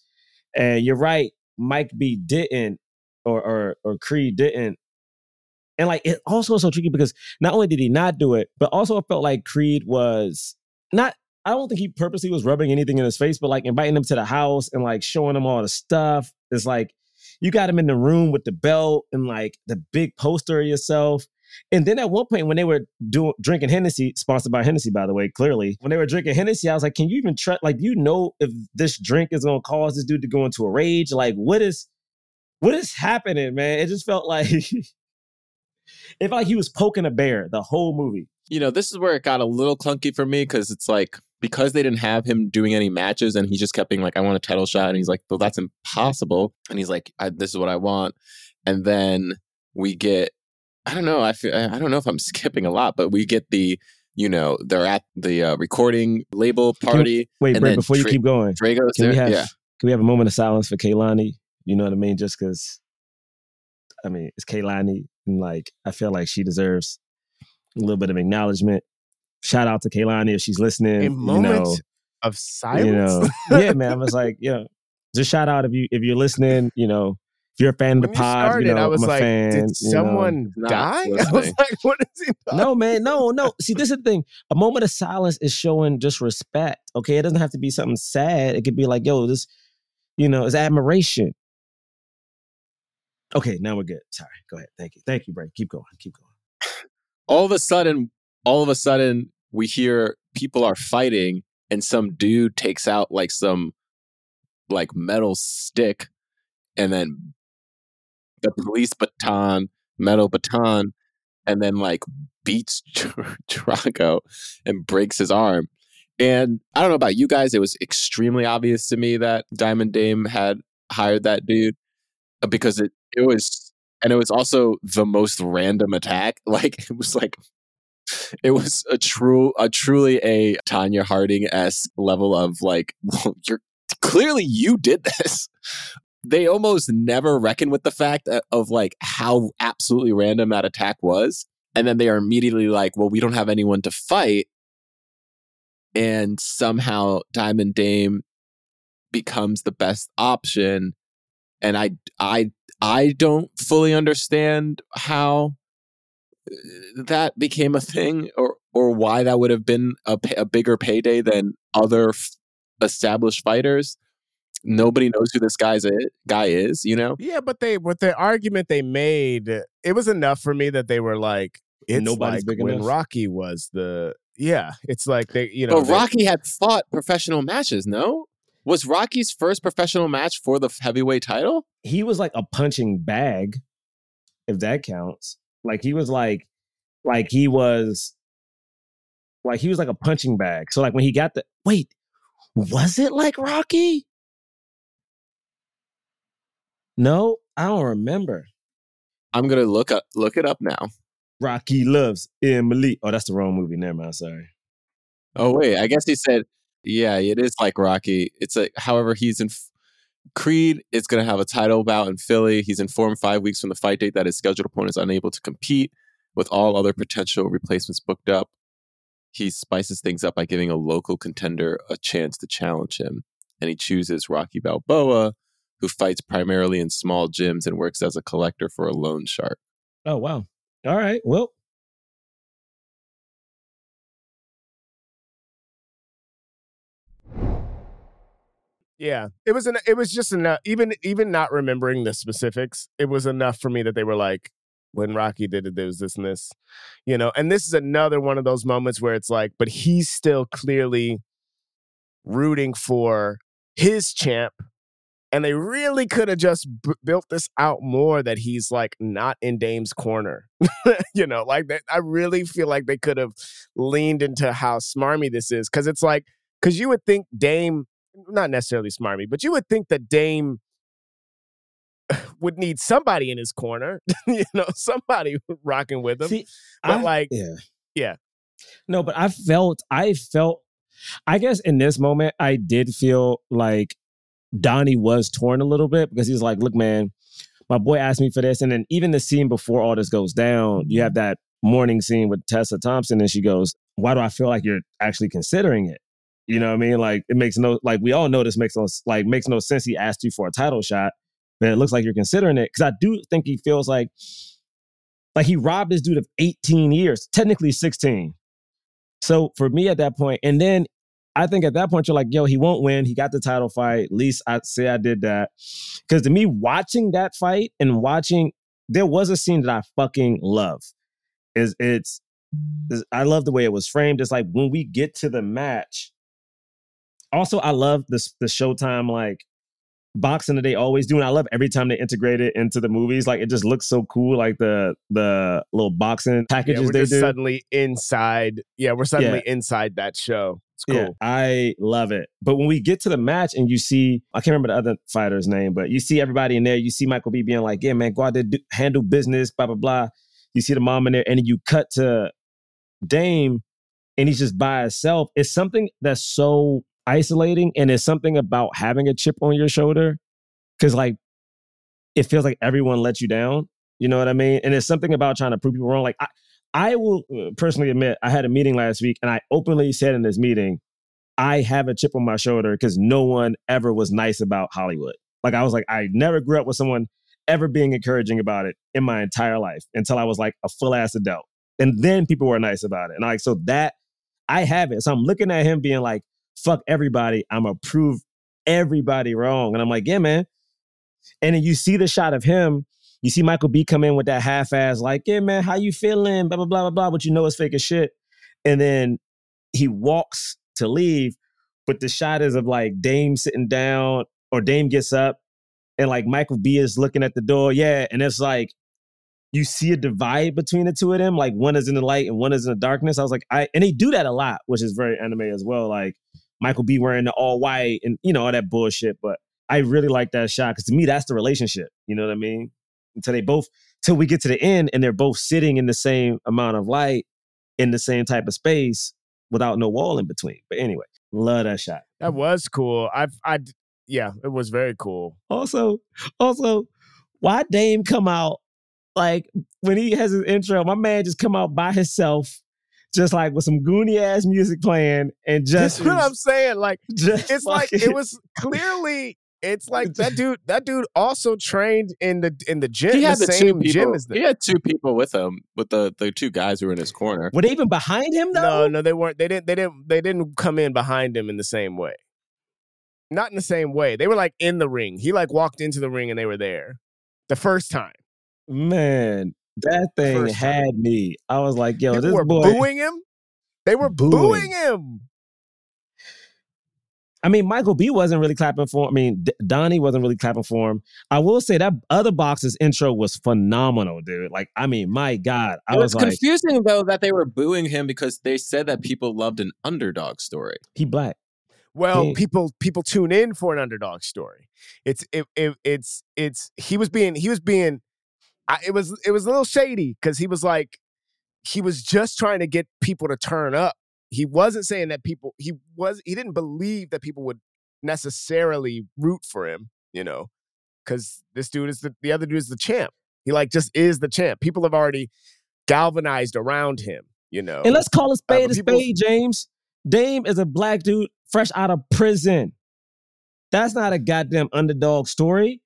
And you're right, Mike B didn't, or or or Creed didn't. And like it also was so tricky because not only did he not do it, but also it felt like Creed was not. I don't think he purposely was rubbing anything in his face, but like inviting him to the house and like showing him all the stuff. It's like you got him in the room with the belt and like the big poster of yourself. And then at one point when they were doing drinking Hennessy, sponsored by Hennessy, by the way, clearly, when they were drinking Hennessy, I was like, can you even trust? Like, do you know if this drink is gonna cause this dude to go into a rage? Like, what is what is happening, man? It just felt like it felt like he was poking a bear the whole movie. you know, this is where it got a little clunky for me because it's like because they didn't have him doing any matches and he just kept being like, I want a title shot. And he's like, well, that's impossible. And he's like, I, this is what I want. And then we get, I don't know, I feel, I don't know if I'm skipping a lot, but we get the, you know, they're at the uh, recording label party. Wait, then before you keep going, Drago's can there. we have yeah. can we have a moment of silence for Kaylani? You know what I mean? Just because, I mean, it's Kaylani, and like I feel like she deserves a little bit of acknowledgement. Shout out to Kaylani if she's listening. A you moment know, of silence. you know, yeah, man. I was like, you know, just shout out if you if you're listening. You know, if you're a fan of the you pod, started, you know, I was I'm like, fan. did you know. someone die? I was like, what is he? talking No, man, no, no. See, this is the thing. A moment of silence is showing just respect. Okay, it doesn't have to be something sad. It could be like, yo, this, you know, it's admiration. Okay, now we're good. Sorry, go ahead. Thank you, thank you, Bray. Keep going, keep going. all of a sudden, all of a sudden, we hear people are fighting, and some dude takes out like some like metal stick, and then the police baton, metal baton, and then like beats Drago and breaks his arm. And I don't know about you guys, it was extremely obvious to me that Diamond Dame had hired that dude uh, because it it was and it was also the most random attack. Like it was like it was a true a truly a Tonya Harding esque level of like, well, you're clearly you did this. They almost never reckon with the fact of, of like how absolutely random that attack was. And then they are immediately like, well, we don't have anyone to fight. And somehow Diamond Dame becomes the best option. And I I I don't fully understand how uh, that became a thing or or why that would have been a, a bigger payday than other f- established fighters nobody knows who this guy's it, guy is you know Yeah, but they with the argument they made, it was enough for me that they were like, it's Nobody's like big when enough? Rocky was the yeah. It's like they you know but they- rocky had fought professional matches no was rocky's first professional match for the heavyweight title he was like a punching bag, if that counts. Like he was like, like he was, like he was like a punching bag. So like when he got the wait, was it like Rocky? No, I don't remember. i'm gonna look up look it up now Rocky loves Emily. Oh, that's the wrong movie. Never mind. Sorry. oh wait i guess he said yeah it is like rocky it's like however he's in Creed is going to have a title bout in Philly. He's informed five weeks from the fight date that his scheduled opponent is unable to compete with all other potential replacements booked up. He spices things up by giving a local contender a chance to challenge him. And he chooses Rocky Balboa, who fights primarily in small gyms and works as a collector for a loan shark. Oh wow. All right. Well, Yeah, it was an it was just enough. Even even not remembering the specifics, it was enough for me that they were like, when Rocky did it, there was this and this, you know. And this is another one of those moments where it's like, but he's still clearly rooting for his champ, and they really could have just b- built this out more that he's like not in Dame's corner, you know. Like that, I really feel like they could have leaned into how smarmy this is because it's like because you would think Dame not necessarily smarmy, but you would think that Dame would need somebody in his corner, you know, somebody rocking with him. see, but I- like, yeah, yeah. No, but I felt, I felt, I guess in this moment, I did feel like Donnie was torn a little bit because he's like, look, man, my boy asked me for this. And then even the scene before all this goes down, you have mm-hmm. that morning scene with Tessa Thompson, and she goes, Why do I feel like you're actually considering it? You know what I mean? Like it makes no like we all know this makes no like makes no sense. He asked you for a title shot, but it looks like you're considering it. Cause I do think he feels like like he robbed this dude of 18 years, technically 16. So for me at that point, and then I think at that point you're like, yo, he won't win. He got the title fight. At least I say I did that. Because to me, watching that fight and watching, there was a scene that I fucking love. Is it's, is- I love the way it was framed. It's like when we get to the match. Also, I love this the Showtime like boxing that they always do, and I love every time they integrate it into the movies. Like it just looks so cool. Like the the little boxing Yeah, packages we're they do. suddenly inside. Yeah, we're suddenly inside that show. It's cool. Yeah, I love it. But when we get to the match and you see, I can't remember the other fighter's name, but you see everybody in there. You see Michael B being like, "Yeah, man, go out there, do, handle business." Blah blah blah. You see the mom in there, and then you cut to Dame, and he's just by himself. It's something that's so isolating, and it's something about having a chip on your shoulder, because like it feels like everyone let you down. You know what I mean? And it's something about trying to prove people wrong. Like I, I will uh, personally admit, I had a meeting last week, and I openly said in this meeting, I have a chip on my shoulder because no one ever was nice about Hollywood. Like I was like, I never grew up with someone ever being encouraging about it in my entire life until I was like a full ass adult. And then people were nice about it. And like, so that I have it. So I'm looking at him being like, fuck everybody. I'm gonna prove everybody wrong. And I'm like, yeah, man. And then you see the shot of him. You see Michael B come in with that half ass, like, yeah, man, how you feeling? Blah, blah, blah, blah, blah. But you know it's fake as shit. And then he walks to leave, but the shot is of like Dame sitting down, or Dame gets up, and like Michael B is looking at the door. Yeah, and it's like you see a divide between the two of them. Like one is in the light and one is in the darkness. I was like, I and they do that a lot, which is very anime as well. Like Michael B wearing the all white and you know all that bullshit. But I really like that shot because to me that's the relationship. You know what I mean? Until they both till we get to the end and they're both sitting in the same amount of light in the same type of space without no wall in between. But anyway, love that shot. That was cool. I've I yeah, it was very cool. Also, also, why Dame come out like when he has his intro? My man just come out by himself, just like with some goony ass music playing, and just That's what I'm saying. Like just it's like fucking- it was clearly it's like that dude that dude also trained in the in the gym He had the, the, two people. gym as he had two people with him, with the the two guys who were in his corner. Were they even behind him though? No, no, they weren't. They didn't. They didn't. They didn't come in behind him in the same way. Not in the same way. They were like in the ring. He like walked into the ring and they were there the first time. Man, that thing First time. had me. I was like, yo, People this were boy. booing him. They were Booing. booing him. I mean, Michael B wasn't really clapping for him. I mean, D- Donnie wasn't really clapping for him. I will say that other box's intro was phenomenal, dude. Like, I mean, my God. I it was, was, like, confusing though that they were booing him because they said that people loved an underdog story. he black. Well, He- people people tune in for an underdog story. It's it, it it's it's he was being he was being I, it was it was a little shady because he was like he was just trying to get people to turn up. He wasn't saying that people he was he didn't believe that people would necessarily root for him, you know, because this dude is the the other dude is the champ. He like just is the champ. People have already galvanized around him, you know. And let's call a spade but a people- spade, James. Dame is a black dude fresh out of prison. That's not a goddamn underdog story.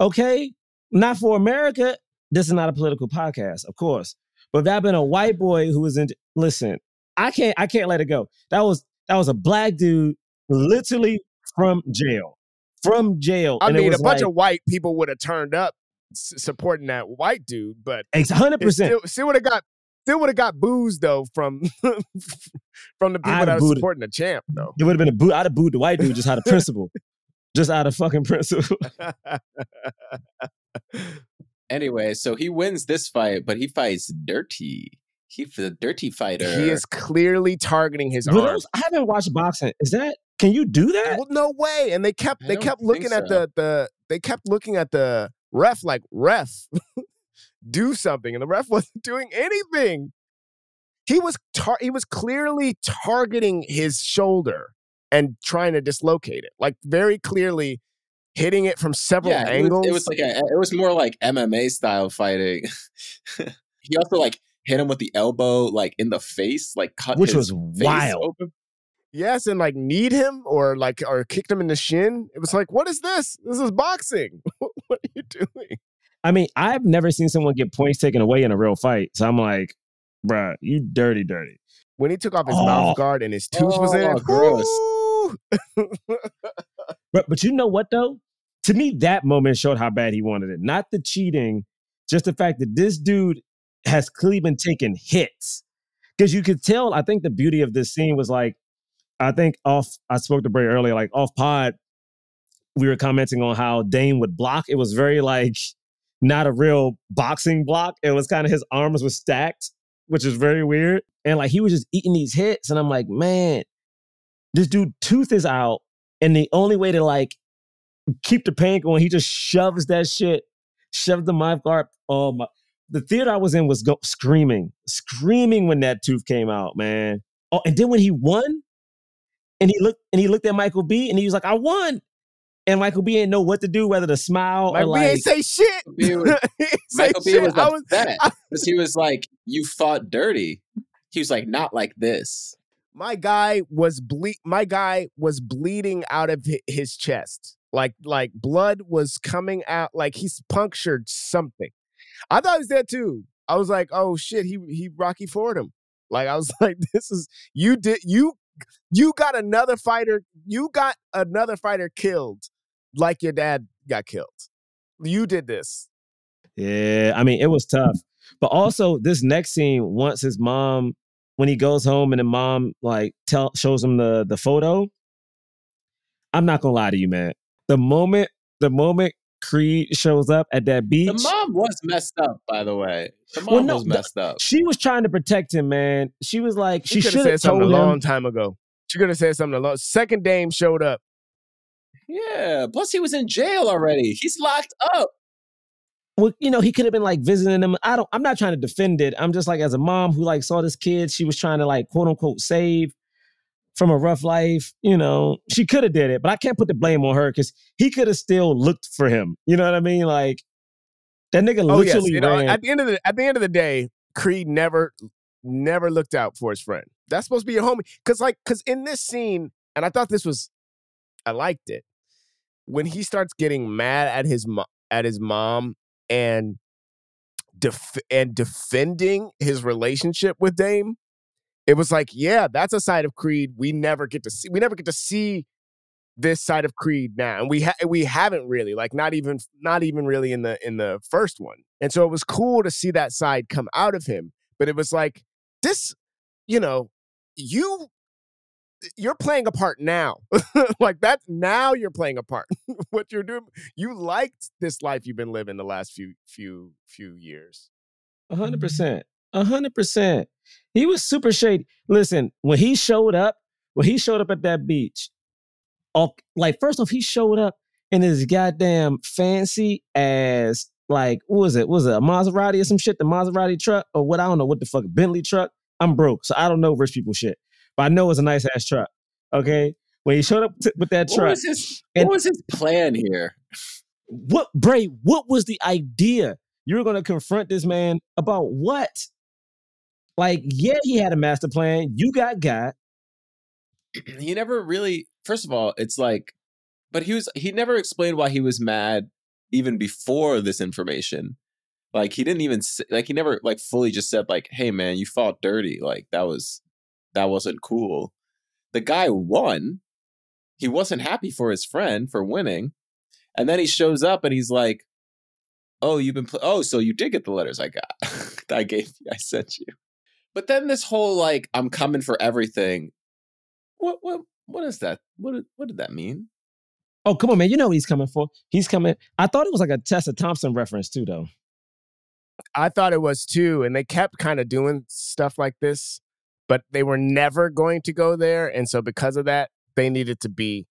Okay? Not for America. This is not a political podcast, of course. But that been a white boy who was in listen, I can't I can't let it go. That was that was a black dude literally from jail. From jail. I and it mean, a bunch like, of white people would have turned up s- supporting that white dude, but It's hundred it percent. still, still would have got still would have got booze though from from the people I'd that are supporting the champ though. It would have been a boot. I'd have booed the white dude just out of principle. just out of fucking principle. Anyway, so he wins this fight, but he fights dirty. He's the dirty fighter. he is clearly targeting his Were arm. those- I haven't watched boxing. Is that? Can you do that? Well, no way. And they kept I they don't kept think looking at so. the the they kept looking at the ref like ref do something, and the ref wasn't doing anything. He was tar- he was clearly targeting his shoulder and trying to dislocate it, like very clearly hitting it from several yeah, it was- angles. It was, like a, it was more like MMA style fighting. he also like hit him with the elbow, like in the face, like cut Which his was face wild. open. yes, and like kneed him or like or kicked him in the shin. It was like, what is this? This is boxing. what are you doing? I mean, I've never seen someone get points taken away in a real fight. So I'm like, bruh, you dirty, dirty. When he took off his Oh. mouth guard and his tooth was in Oh, it, gross. But but you know what though? To me, that moment showed how bad he wanted it. Not the cheating, just the fact that this dude has clearly been taking hits. Because you could tell, I think the beauty of this scene was like, I think off, I spoke to Bray earlier, like off pod, we were commenting on how Dame would block. It was very like not a real boxing block. It was kind of his arms were stacked, which is very weird. And like he was just eating these hits. And I'm like, man, this dude tooth is out. And the only way to like keep the pain going, he just shoves that shit, shoves the mouth guard. Oh my the theater I was in was go- screaming, screaming when that tooth came out, man. Oh, and then when he won, and he looked and he looked at Michael B and he was like, I won. And Michael B didn't know what to do, whether to smile Like, or we like ain't say shit. B was- He say Michael B shit. was I was, upset because he was like, "You fought dirty." He was like, "Not like this." my guy was ble- my guy was bleeding out of his chest. Like like blood was coming out like he's punctured something. I thought he was dead too. I was like, "Oh shit, he he Rocky Ford him." Like I was like, "This is you did you you got another fighter, you got another fighter killed like your dad got killed. You did this." Yeah, I mean, it was tough. But also, this next scene, once his mom, when he goes home and the mom like tell shows him the the photo, I'm not gonna lie to you, man. The moment, the moment Creed shows up at that beach. The mom was messed up, by the way. The mom Well, no, was messed up. she was trying to protect him, man. She was like, She, she could should have have said told something a long time ago. She could have said something a long. Second Dame showed up. Yeah. Plus, he was in jail already. He's locked up. Well, you know, he could have been like visiting him. I don't. I'm not trying to defend it. I'm just like, as a mom who like saw this kid, she was trying to like quote unquote save from a rough life. You know, she could have did it, but I can't put the blame on her because he could have still looked for him. You know what I mean? Like that nigga Oh yes, literally you know, at the end of the at the end of the day, Creed never never looked out for his friend. That's supposed to be your homie. Cause like, cause in this scene, and I thought this was, I liked it when he starts getting mad at his mo- at his mom and def- and defending his relationship with Dame. It was like, yeah, that's a side of Creed we never get to see. We never get to see this side of Creed now, and we ha- we haven't really like not even not even really in the in the first one. And so it was cool to see that side come out of him. But it was like this, you know, you you're playing a part now. like that now you're playing a part. what you're doing, you liked this life you've been living the last few few few years. Hundred percent. A hundred percent. He was super shady. Listen, when he showed up, when he showed up at that beach, oh, like first off, he showed up in his goddamn fancy ass, like what was it? Was it a Maserati or some shit? The Maserati truck or what? I don't know what the fuck Bentley truck. I'm broke, so I don't know rich people shit, but I know it's a nice ass truck. Okay, when he showed up t- with that What truck, was his And- What was his plan here? what Bray? What was the idea? You were going to confront this man about what? Like, yeah, he had a master plan. You got got. he never really first of all it's like but he was he never explained why he was mad even before this information. Like he didn't even like he never like fully just said like hey man you fought dirty. Like that was that wasn't cool. The guy won. He wasn't happy for his friend for winning. And then he shows up and he's like oh you've been pl- oh so you did get the letters i got i gave i sent you but then this whole like i'm coming for everything what what what is that? What did- what did that mean? Oh, come on, man. You know what he's coming for. He's coming. I thought it was like a Tessa Thompson reference, too, though. I thought it was too, and they kept kind of doing stuff like this, but they were never going to go there, and so because of that, they needed to be.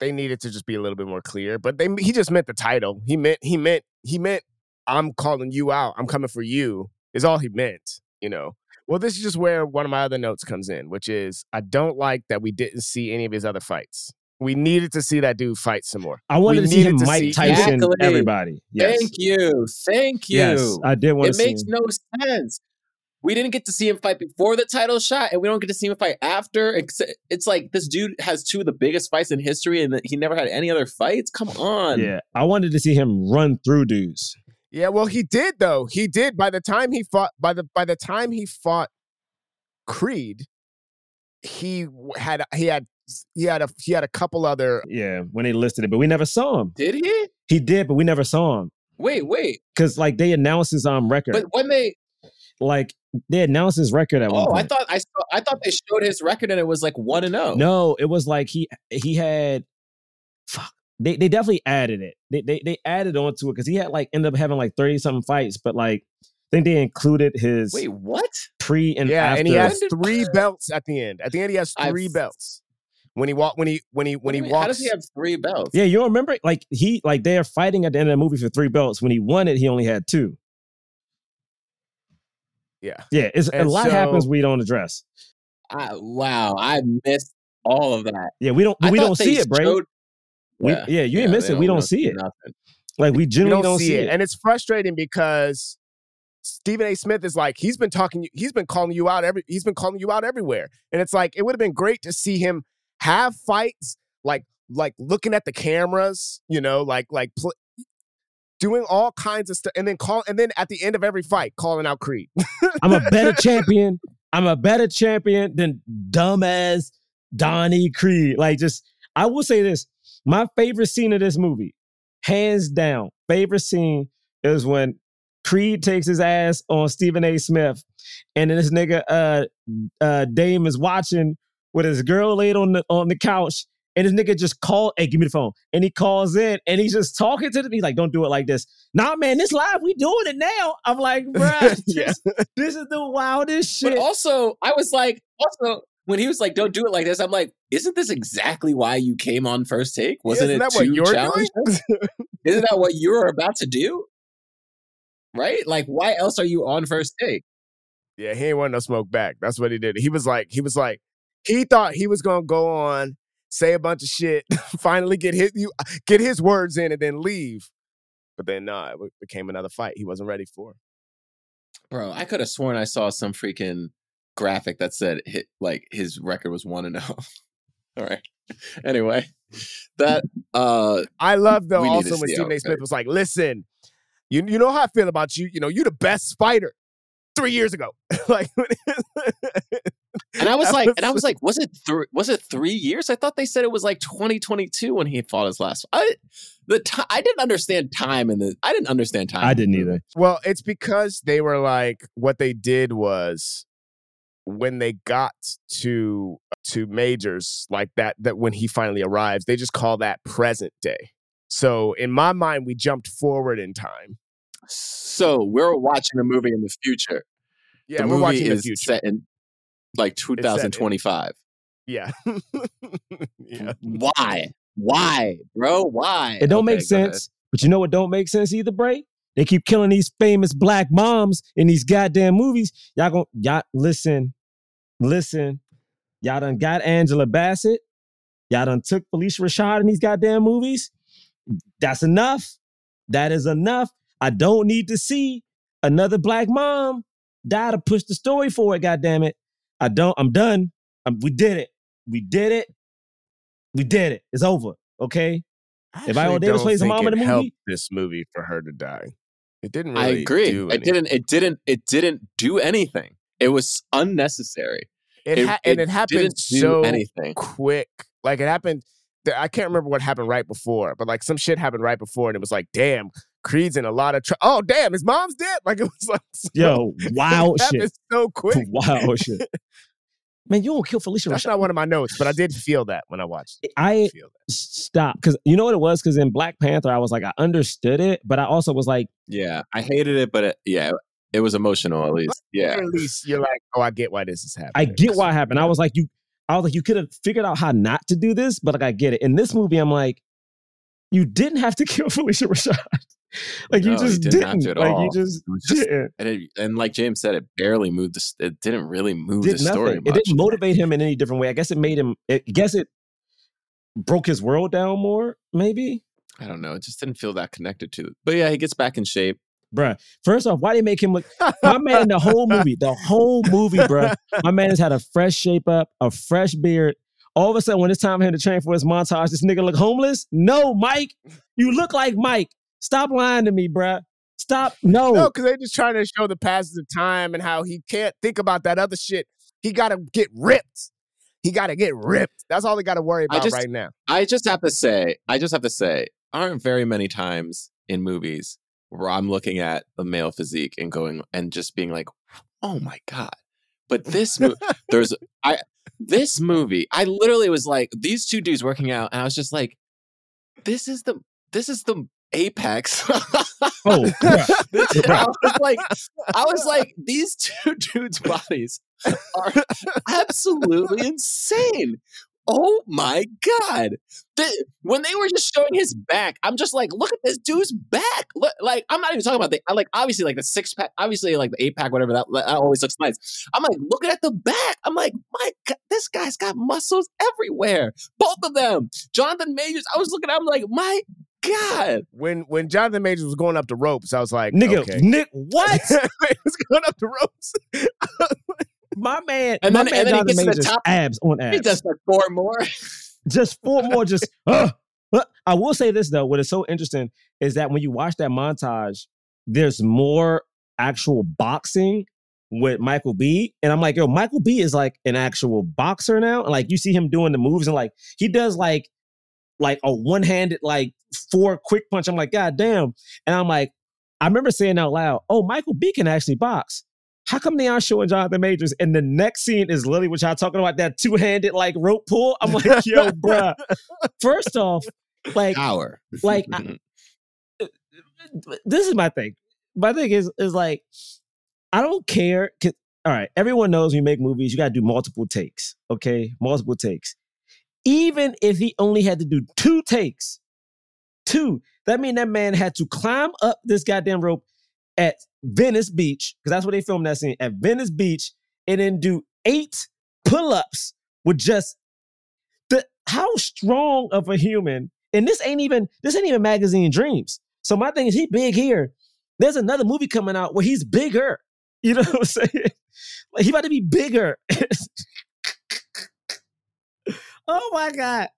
They needed to just be a little bit more clear, but they he just meant the title. He meant he meant he meant I'm calling you out. I'm coming for you. Is all he meant, you know. Well, this is just where one of my other notes comes in, which is I don't like that we didn't see any of his other fights. We needed to see that dude fight some more. I wanted We to see him needed to Mike see- Tyson Exactly. everybody. Yes. Thank you, thank you. Yes, I did want it to see makes no sense. We didn't get to see him fight before the title shot, and we don't get to see him fight after. It's, it's like this dude has two of the biggest fights in history, and he never had any other fights. Come on, Yeah, I wanted to see him run through dudes. Yeah, well, he did though. He did. By the time he fought, by the by the time he fought Creed, he had he had he had a he had a couple other. Yeah, when they listed it, but we never saw him. did he? He did, but we never saw him Wait, wait. because like they announced his um record. But when they like they announced his record at one oh, I thought I saw, I thought they showed his record and it was like one and zero. No, it was like he he had. Fuck. They they definitely added it. They they they added onto it because he had like ended up having like thirty something fights, but like I think they included his Wait, what? pre and yeah, after. and he has three belts at the end. At the end, he has I've- three belts. When he walk, when he when he when he you mean? walks, How does he have three belts? yeah, you remember like he like they are fighting at the end of the movie for three belts. When he won it, he only had two. yeah. Yeah, it's a And lot happens we don't address. I, wow, I missed all of that. Yeah, we don't I we don't see it, bro. showed- We, yeah, you ain't miss they it. We don't see it. nothing. Like we We generally don't, don't, see, it. and it's frustrating because Stephen A. Smith is like he's been talking, he's been calling you out every, he's been calling you out everywhere, and it's like it would have been great to see him have fights, like like looking at the cameras, you know, like like pl- doing all kinds of stuff, and then call, and then at the end of every fight, calling out Creed. I'm a better champion. I'm a better champion than dumbass Donnie Creed. Like, just I will say this: my favorite scene of this movie, hands down, favorite scene is when Creed takes his ass on Stephen A. Smith, and then this nigga uh uh Dame is watching with his girl laid on the on the couch, And this nigga just called, hey, give me the phone. And he calls in and he's just talking to them. He's like, don't do it like this. Nah, man, this live, we doing it now. I'm like, bruh, Yeah. this, this is the wildest shit. But also, I was like, also when he was like, "Don't do it like this," I'm like, "Isn't this exactly why you came on first take? Wasn't Isn't it that what to you're challenge? Isn't that what you were about to do? Right? Like, why else are you on first take? Yeah, he ain't want no smoke back. That's what he did. He was like, he was like, he thought he was gonna go on, say a bunch of shit, finally get his you get his words in, and then leave. But then, nah, it became another fight. He wasn't ready for. Bro, I could have sworn I saw some freaking graphic that said hit like his record was one and zero. All right. Anyway, that uh I love though We need to also when Stephen A. Smith was like, "Listen, you you know how I feel about you. You know, you're the best fighter three years ago. like, and I was like was- and I was like, was it three was it three years? I thought they said it was like 2022 when he fought his last I the ti I didn't understand time in the I didn't understand time. I didn't either. Well, it's because they were like what they did was when they got to uh, to majors like that that when he finally arrives, they just call that present day. So in my mind, we jumped forward in time. So we're watching a movie in the future. Yeah, the we're movie watching the is future. set in like 2025. Yeah. yeah. Why? Why, bro? Why? It don't Okay, make go ahead. sense. But you know what don't make sense either, Bray? They keep killing these famous black moms in these goddamn movies. Y'all gon' y'all listen, listen. Y'all done got Angela Bassett. Y'all done took Phylicia Rashad in these goddamn movies. That's enough. That is enough. I don't need to see another black mom die to push the story forward. Goddamn it! I don't. I'm done. Um, we did it. We did it. We did it. It's over. Okay. I If Viola actually Davis plays mom in the movie- this movie for her to die. It didn't I agree. do It didn't. It didn't. It didn't do anything. It was unnecessary. It, it- ha- and it it happened so anything. quick. Like it happened. I can't remember what happened right before, but like some shit happened right before, and it was like, damn, Creed's in a lot of trouble. Oh, damn, his mom's dead. Like it was like, so, Yo, happened shit. so quick. Wild shit. Man, you don't kill Phylicia That's Rashad. not one of my notes, but I did feel that when I watched it. I feel that. stop because you know what it was. Because in Black Panther, I was like, I understood it, but I also was like, Yeah, I hated it, but it, yeah, it was emotional at least. Yeah, At least you're like, oh, I get why this is happening. I get why it happened. I was like, you, I was like, you could have figured out how not to do this, but like, I get it. In this movie, I'm like, you didn't have to kill Phylicia Rashad. like you No, you just didn't didn't. like all. you just, just- didn't. and it, and like James said, it barely moved. The, it didn't really move Did the story. nothing. It didn't motivate him in any different way. I guess it made him. I guess it broke his world down more. Maybe. I don't know. It just didn't feel that connected to it. But yeah, he gets back in shape. Bruh, first off, why they make him look? My man, the whole movie, the whole movie, bruh. My man has had a fresh shape up, a fresh beard. All of a sudden, when it's time for him to train for his montage, this nigga look homeless. No, Mike, you look like Mike. Stop lying to me, bruh. Stop. No, No, because they're just trying to show the passage of time and how he can't think about that other shit. He got to get ripped. He got to get ripped. That's all he got to worry about just- right now. I just have to say, I just have to say, aren't very many times in movies where I'm looking at the male physique and going and just being like, oh my god. But this movie, there's I this movie, I literally was like, these two dudes working out, and I was just like, this is the this is the apex. oh. This- I was like, I was like, these two dudes' bodies are absolutely insane. Oh my god! The- when they were just showing his back, I'm just like, look at this dude's back. Look, like I'm not even talking about the, I like obviously like the six pack, obviously like the eight pack, whatever that, that always looks nice. I'm like, looking at the back. I'm like, my god, this guy's got muscles everywhere. Both of them. Jonathan Majors. I was looking at him like, my god. When when Jonathan Majors was going up the ropes, I was like, nigga, okay. Nick, what? he was going up the ropes. my man, And my then- man, and then he Jonathan gets to the Majors, top. abs on He abs. does like four more. just four more. Just, uh, but I will say this though. What is so interesting is that when you watch that montage, there's more actual boxing with Michael B. And I'm like, yo, Michael B. is like an actual boxer now. And like you see him doing the moves and like he does like like a one-handed like four quick punch. I'm like, God damn. And I'm like, I remember saying out loud, oh, Michael B can actually box. how come they aren't showing Jonathan Majors? And the next scene is literally what y'all talking about that two handed like rope pull. I'm like, yo, bruh. First off, like, Power. like I- this is my thing. My thing is is like, I don't care. All right, everyone knows when you make movies, you got to do multiple takes. Okay, multiple takes. Even if he only had to do two takes, two, that mean that man had to climb up this goddamn rope at Venice Beach because that's where they filmed that scene at Venice Beach, and then do eight pull-ups with just the how strong of a human. And this ain't even this ain't even magazine dreams. So my thing is he big here. There's another movie coming out where he's bigger. You know what I'm saying? Like he about to be bigger. oh my god.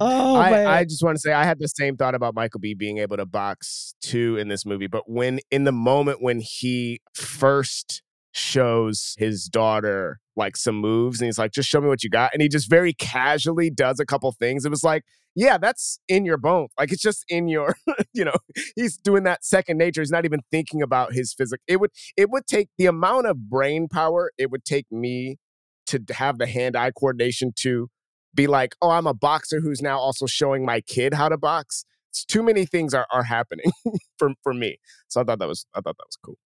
Oh man. I, I just want to say I had the same thought about Michael B being able to box two in this movie, but when in the moment when he first shows his daughter like some moves and he's like, just show me what you got. And he just very casually does a couple things. It was like, yeah, that's in your bone. Like it's just in your, you know, he's doing that second nature. He's not even thinking about his physical. It would it would take the amount of brain power it would take me to have the hand-eye coordination to be like, oh, I'm a boxer who's now also showing my kid how to box. It's too many things are, are happening for, for me. So I thought that was I thought that was cool.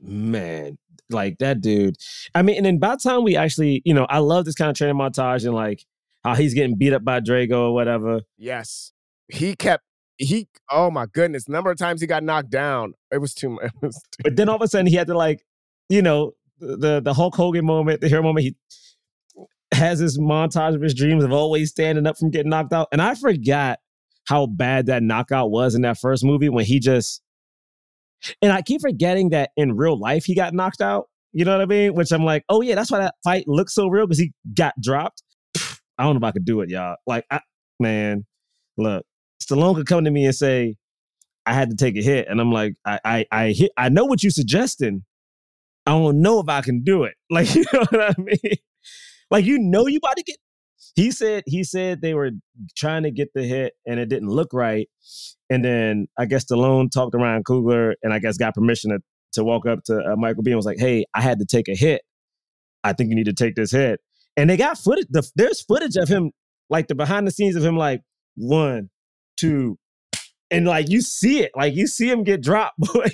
man, like that dude. I mean, and then by the time we actually, you know, I love this kind of training montage and like how he's getting beat up by Drago or whatever. Yes. He kept he oh my goodness, number of times he got knocked down. It was too much. Was too, But then all of a sudden he had to like, you know, the the Hulk Hogan moment, the hero moment. He has this montage of his dreams of always standing up from getting knocked out, and I forgot how bad that knockout was in that first movie when he just. And I keep forgetting that in real life he got knocked out. You know what I mean? Which I'm like, oh yeah, that's why that fight looks so real because he got dropped. I don't know if I could do it, y'all. Like, I, man, look, Stallone could come to me and say, I had to take a hit, and I'm like, I, I, I hit. I know what you're suggesting. I don't know if I can do it. Like, you know what I mean? Like, you know, you about to get. He said. He said they were trying to get the hit, and it didn't look right. And then I guess Stallone talked around Coogler, and I guess got permission to to walk up to uh, Michael B and was like, "Hey, I had to take a hit. I think you need to take this hit." And they got footage. The, there's footage of him, like the behind the scenes of him, like one, two, and like you see it, like you see him get dropped. Boy,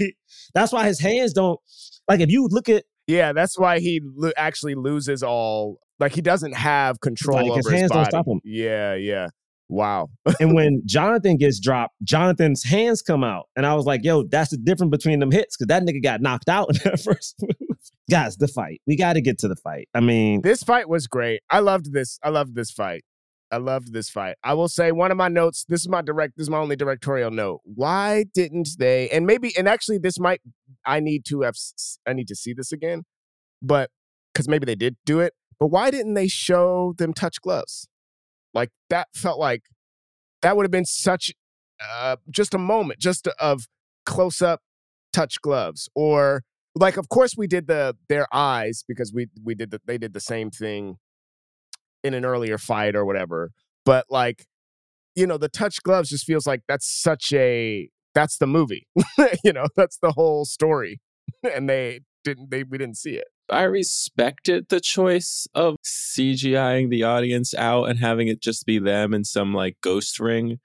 that's why his hands don't. Like if you look at yeah, that's why he lo- actually loses all like he doesn't have control Like, over his his, hands don't stop him. Yeah, yeah. Wow. and when Jonathan gets dropped, Jonathan's hands come out, and I was like, "Yo, that's the difference between them hits because that nigga got knocked out in that first move." Guys, the fight. We got to get to the fight. I mean, This fight was great. I loved this. I loved this fight. I loved this fight. I will say one of my notes. This is my direct. This is my only directorial note. Why didn't they? And maybe. And actually, this might. I need to have. I need to see this again. But because maybe they did do it. But why didn't they show them touch gloves? Like that felt like that would have been such. Uh, just a moment, just of close up touch gloves, or like of course we did the their eyes because we we did the, they did the same thing in an earlier fight or whatever but like you know the touch gloves just feels like that's such a that's the movie you know that's the whole story and they didn't they we didn't see it I respected the choice of CGIing the audience out and having it just be them in some like ghost ring.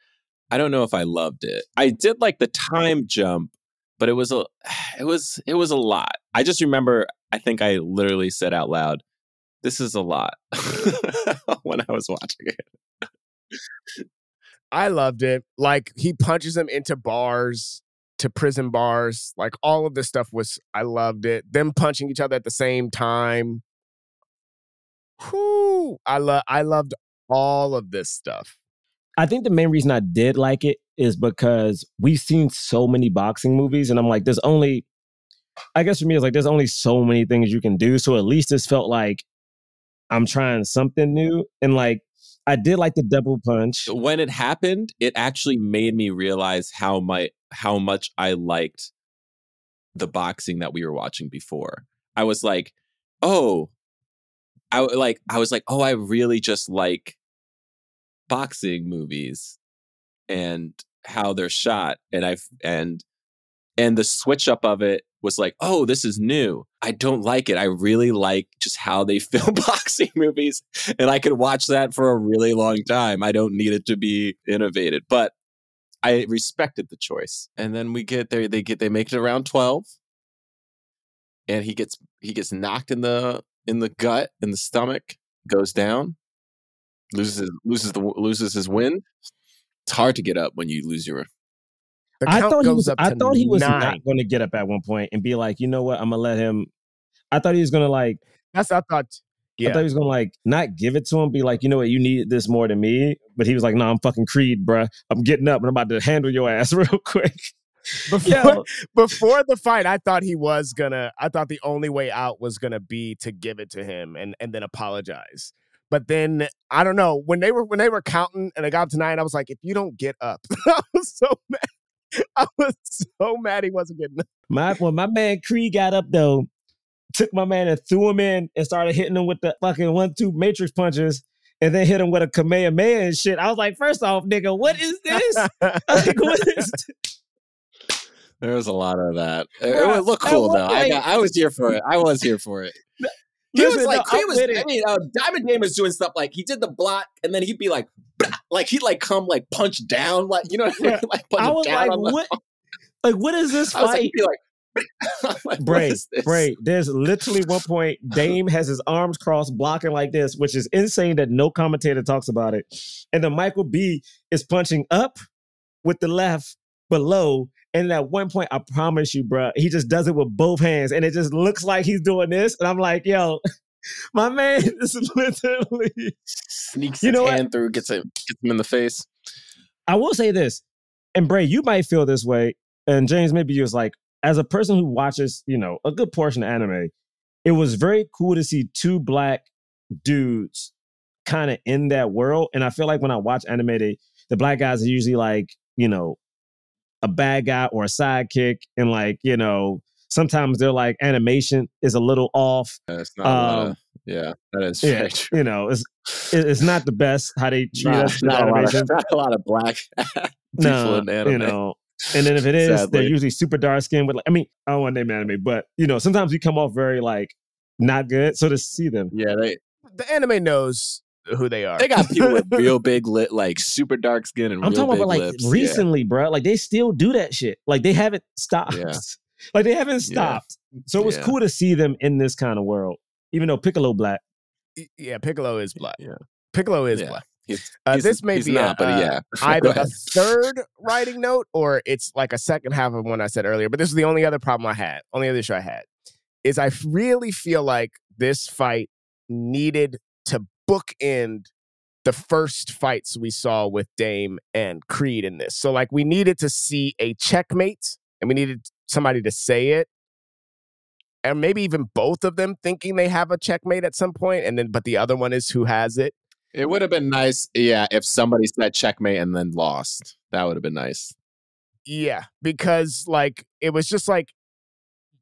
I don't know if I loved it. I did like the time jump, but it was a it was it was a lot. I just remember I think I literally said out loud, "This is a lot" when I was watching it. i loved it like he punches him into bars to prison bars like all of this stuff was i loved it them punching each other at the same time Whew, i love i loved all of this stuff I think the main reason I did like it is because we've seen so many boxing movies, and I'm like, there's only, I guess for me, it's like there's only so many things you can do. So at least this felt like I'm trying something new, and like I did like the double punch. when it happened, it actually made me realize how my how much I liked the boxing that we were watching before. I was like, oh, I like I was like, oh, I really just like boxing movies and how they're shot, and I've and and the switch up of it was like, oh, this is new. I don't like it. I really like just how they film boxing movies. And I could watch that for a really long time. I don't need it to be innovated. But I respected the choice. And then we get there, they get they make it around 12. And he gets he gets knocked in the in the gut, in the stomach, goes down, loses loses the loses his wind. It's hard to get up when you lose your The I thought he was. I thought he was nine. not going to get up at one point and be like, you know what, I'm gonna let him. I thought he was gonna like. That's I thought. Yeah. I thought he was gonna like not give it to him, be like, you know what, you need this more than me. But he was like, no, I'm fucking Creed, bruh. I'm getting up and I'm about to handle your ass real quick. before Yo, before the fight, I thought he was gonna. I thought the only way out was gonna be to give it to him and and then apologize. But then I don't know when they were when they were counting and I got up to nine. I was like, if you don't get up, I was so mad. I was so mad he wasn't getting up. my when my man Creed got up though, took my man and threw him in and started hitting him with the fucking one two matrix punches. And then hit him with a Kamehameha and shit. I was like, first off, nigga, what is this? like, what is There was a lot of that. It, it Bruh, would look cool one though. I got, I was here for it. I was here for it. He Listen, was like, no, he was. it. I mean, uh, Diamond Dame was doing stuff like he did the block, and then he'd be like, like he'd like come like punch down, like you know, what I mean? like punch I was down like, what? Like, what is this I was like, fight? he'd be like, like, Bray. Bray, there's literally one point Dame has his arms crossed blocking like this, which is insane that no commentator talks about it. And then Michael B is punching up with the left below. And at one point, I promise you, bro, he just does it with both hands. And it just looks like he's doing this. And I'm like, yo, my man is literally. Sneaks You his know what? hand through, gets him, gets him in the face. I will say this, and Bray, you might feel this way, and James, maybe you was like, as a person who watches, you know, a good portion of anime, it was very cool to see two black dudes kind of in that world. And I feel like when I watch anime, they, the black guys are usually like, you know, a bad guy or a sidekick, and like, you know, sometimes they're like animation is a little off. It's not. a lot Um, of, yeah, that is yeah, very true. You know, it's it's not the best how they treat Not, us with not a lot of, not a lot of black people no, in anime. you know. And then if it is, they're usually super dark skinned. With like, I mean, I don't want to name anime, but you know, sometimes we come off very like not good. So to see them, yeah, they the anime knows who they are. they got people with real big lit, like super dark skin and I'm real talking big about like lips. Yeah. recently, bro. Like they still do that shit. Like they haven't stopped. Yeah. Like they haven't Yeah. stopped. So it was Yeah. cool to see them in this kind of world, even though Piccolo black. Yeah, Piccolo is black. Yeah. Piccolo is Yeah. black. He's, Uh, he's- this may be not, a, but uh, yeah. Go either a third writing note or it's like a second half of one I said earlier. But this is the only other problem I had, only other issue I had, is I really feel like this fight needed to bookend the first fights we saw with Dame and Creed in this. So like we needed to see a checkmate and we needed somebody to say it. And maybe even both of them thinking they have a checkmate at some point, and then but the other one is who has it. It would have been nice, yeah, if somebody said checkmate and then lost. That would have been nice. Yeah, because like it was just like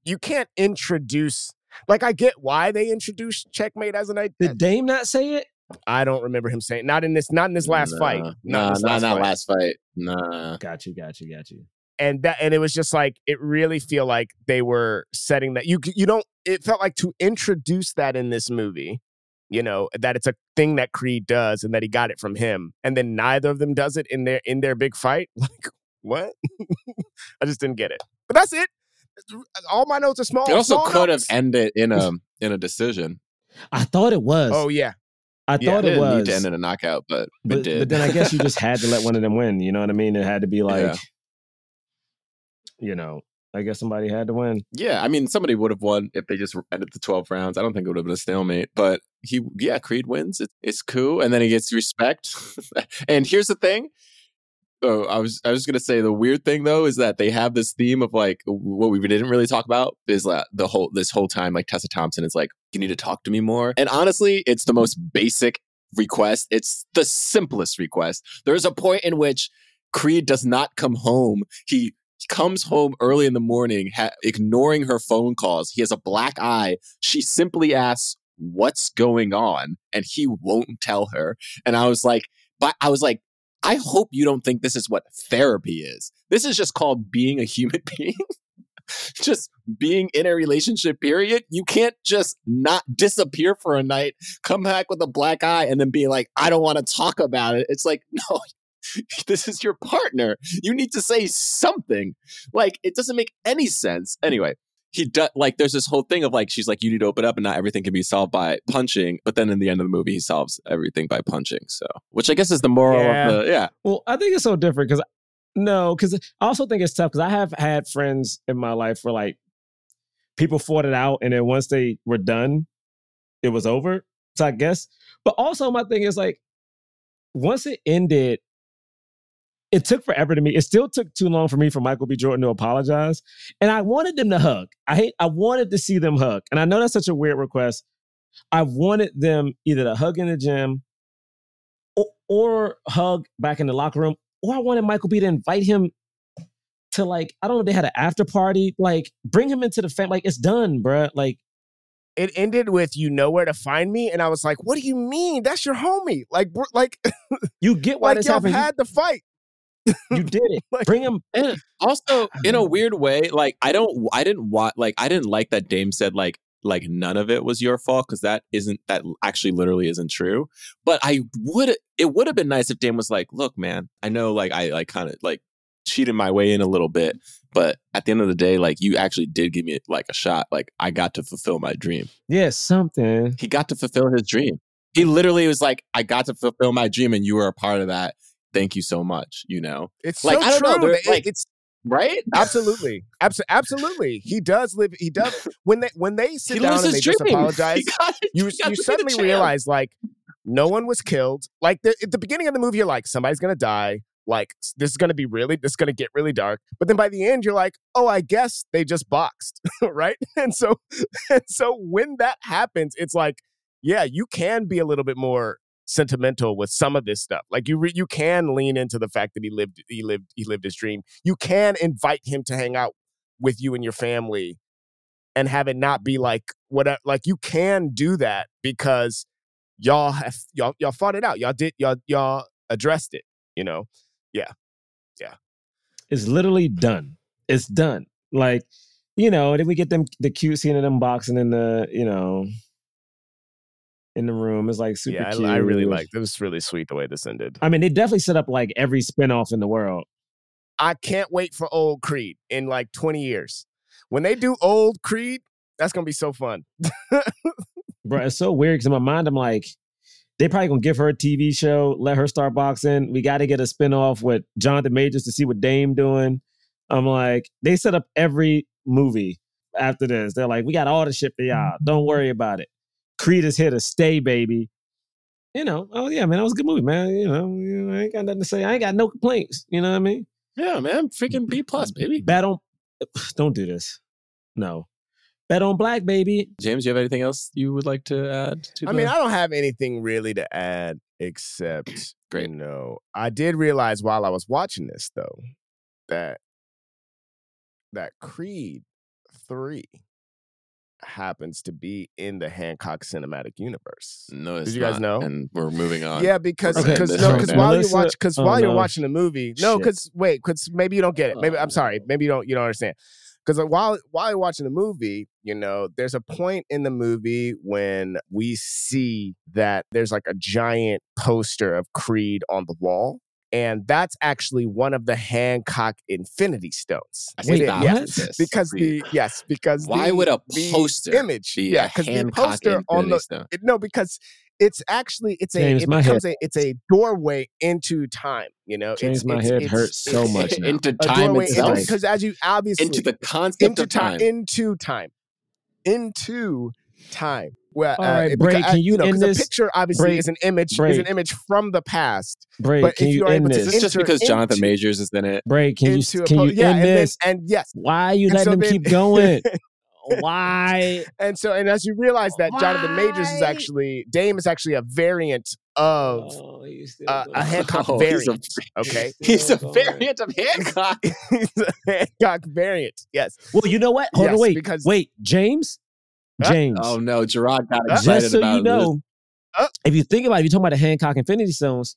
you can't introduce like I get why they introduced checkmate as an idea. Did Dame not say it? I don't remember him saying not in this not in this last fight. Nah, Not in Nah, last not fight. last fight. Nah. Got you, got you, got you. And that and it was just like it really feel like they were setting that you you don't it felt like to introduce that in this movie, you know, that it's a thing that Creed does and that he got it from him and then neither of them does it in their in their big fight. Like what? I just didn't get it. But that's it. All my notes are small. It also small could have ended in a in a decision. I thought it was. Oh yeah. I yeah, thought It it didn't was. need to end in a knockout, but, it but, did. but then I guess you just had to let one of them win. You know what I mean? It had to be like, Yeah. you know, I guess somebody had to win. Yeah, I mean, somebody would have won if they just ended the 12 rounds. I don't think it would have been a stalemate, but he, yeah, Creed wins. It, it's cool. And then he gets respect. and here's the thing. Oh, I was I was gonna say the weird thing though is that they have this theme of like what we didn't really talk about is that the whole this whole time like Tessa Thompson is like you need to talk to me more and honestly it's the most basic request it's the simplest request there's a point in which Creed does not come home he comes home early in the morning, ha- ignoring her phone calls. He has a black eye. She simply asks, "What's going on?" and he won't tell her. And I was like, but I was like, I hope you don't think this is what therapy is. This is just called being a human being. just being in a relationship period. You can't just not disappear for a night come back with a black eye and then be like i don't want to talk about it. It's like no this is your partner. You need to say something. Like it doesn't make any sense. Anyway he does like there's this whole thing of like she's like you need to open up and not everything can be solved by punching but then in the end of the movie he solves everything by punching so which i guess is the moral Yeah. of the yeah Well, I think it's so different because no, because I also think it's tough because I have had friends in my life where like people fought it out and then once they were done, it was over. So I guess, but also my thing is like once it ended, it took forever to me. It still took too long for me for Michael B. Jordan to apologize, and I wanted them to hug. I hate. I wanted to see them hug, and I know that's such a weird request. I wanted them either to hug in the gym or, or hug back in the locker room, or I wanted Michael B to invite him to like I don't know they had an after party, like bring him into the family. Like it's done, bruh. Like It ended with "You know where to find me," and I was like, "What do you mean? That's your homie? Like, like, you get why like this y'all happened. Had the fight." You, did it. Like- bring him. And also, in a weird way, like I don't, I didn't want, like I didn't like that Dame said like like none of it was your fault because that isn't that actually literally isn't true. But I would, it would have been nice if Dame was like, look, man, I know like I like kind of like cheated my way in a little bit, but at the end of the day, like you actually did give me like a shot. Like I got to fulfill my dream. Yeah, something. He got to fulfill his dream. He literally was like, I got to fulfill my dream, and you were a part of that. Thank you so much. You know, It's Like, so I don't know, true. they're, like- it's right? absolutely, Abso- absolutely. He does live. He does when they when they sit He down and they just apologize. Got you you to be the suddenly realize like no one was killed. Like the, at the beginning of the movie, you're like somebody's gonna die. Like this is gonna be really this is gonna get really dark. But then by the end, you're like, oh, I guess they just boxed, right? And so and so when that happens, it's like, yeah, you can be a little bit more sentimental with some of this stuff. Like you re- you can lean into the fact that he lived he lived he lived his dream. You can invite him to hang out with you and your family and have it not be like what uh, like you can do that because y'all have y'all y'all fought it out. Y'all did y'all y'all addressed it, you know. Yeah, yeah. It's literally done. It's done. Like, you know, then we get them the cute scene of them boxing in the, you know, in the room. It's like super yeah, I. I really liked it. was really sweet the way this ended. I mean, they definitely set up like every spinoff in the world. I can't wait for old Creed in like 20 years. When they do old Creed, that's gonna be so fun. Bro, it's so weird because in my mind, I'm like, they probably gonna give her a TV show, let her start boxing. We got to get a spinoff with Jonathan Majors to see what Dame doing. I'm like, they set up every movie after this. They're like, we got all the shit for y'all. Don't worry about it. Creed is here to stay, baby. You know, oh yeah, man, that was a good movie, man. You know, you know, I ain't got nothing to say. I ain't got no complaints. You know what I mean? Yeah, man, freaking B plus, baby. Bet on, don't do this. No, bet on black, baby. James, you have anything else you would like to add? To I the- mean, I don't have anything really to add except Great. you know, I did realize while I was watching this though that that Creed 3 happens to be in the Hancock cinematic universe. no, it's Did you guys not, know? And we're moving on. Yeah, because because this no, because while Melissa- you watch because oh, while you're no. watching the movie, no, because wait, because maybe you don't get it. Maybe I'm oh, sorry, Oh. maybe you don't you don't understand. Because uh, while while you're watching the movie, you know, there's a point in the movie when we see that there's like a giant poster of Creed on the wall. And that's actually one of the Hancock Infinity Stones. I It that yeah. was this. Because the yes, because Why the- would a the poster image, be yeah, a because the Hancock poster on the Stone? it, no, because it's actually it's a James, it my becomes a it's a doorway into time. You know, James, it's, my it's, head it's- hurts so much now. into time itself, because as you obviously into the concept into of time. time into time into time. Well, All uh, right, it- Bray, because, uh, can you know, end 'cause this- a picture obviously Bray, is an image Bray. is an image from the past. Bray, But can if you you are end able to Is this? this just enter because Jonathan Majors is in it? Bray, can you into a can po- you yeah, end and then- this? and yes, Why are you and letting so them then- keep going? Why? And so, and as you realize that Jonathan Majors is actually Dame is actually a variant of Oh, uh, a Hancock Oh, he's a- variant. Okay, He's a going. variant of Hancock. he's a Hancock variant. Yes, Well, you know what? Hold on, wait, because- wait, James, Huh? James. Oh no, Gerard got excited just so about you know, Uh. if you think about it, if you're talking about the Hancock Infinity Stones,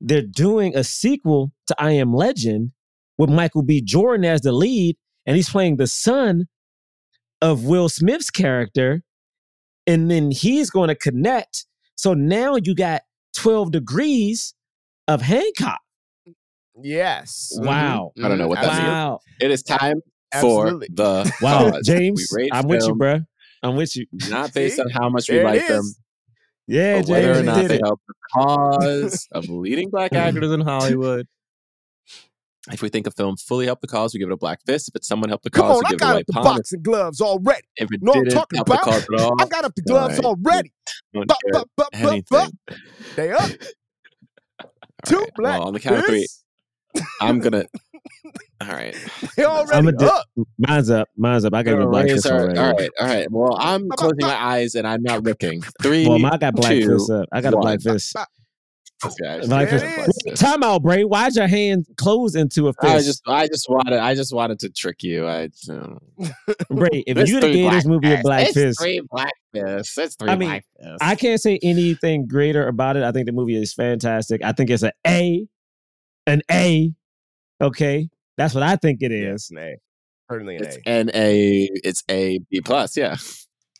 they're doing a sequel to I Am Legend with Michael B. Jordan as the lead, and he's playing the son of Will Smith's character, and then he's going to connect. So now you got 12 degrees of Hancock. Yes. Wow. I don't know what that means. Wow. It is time Absolutely. for the Wow. cause. James, I'm with you, film bro. I'm with you. Not based See? on how much we There it like them, is. Yeah, but whether James or not they it. help the cause of leading black actors in Hollywood. If we think a film fully helped the cause, we give it a black fist. If it's someone helped the Come cause, on, we I give it a got up white the palm. boxing gloves already. If it Know what I'm didn't talking help about? the cause at all, I got up the gloves Right. already. don't Bup, care bup, bup, bup, anything. bup. They up. Two right, black. Well, on the count of three. I'm gonna. All right. They already a di- up. Mine's up. Mine's up. I got a black Raise fist already. all right. All right. Well, I'm closing my eyes and I'm not looking. Three. Well, I got black two, fist up. I got a one. black fist. Black fist. it Black fist. Time out, Bray. Why'd your hand close into a fist? I just, I just wanted, I just wanted to trick you. I, uh, Bray, if It's you'd have three gave this black movie a fists. black it's fist, Three black fists. It's three I mean, black fists. I can't say anything greater about it. I think the movie is fantastic. I think it's an A, an A. Okay, that's what I think it is. Yes, an A. Certainly an it's A. N A. It's A B plus. Yeah.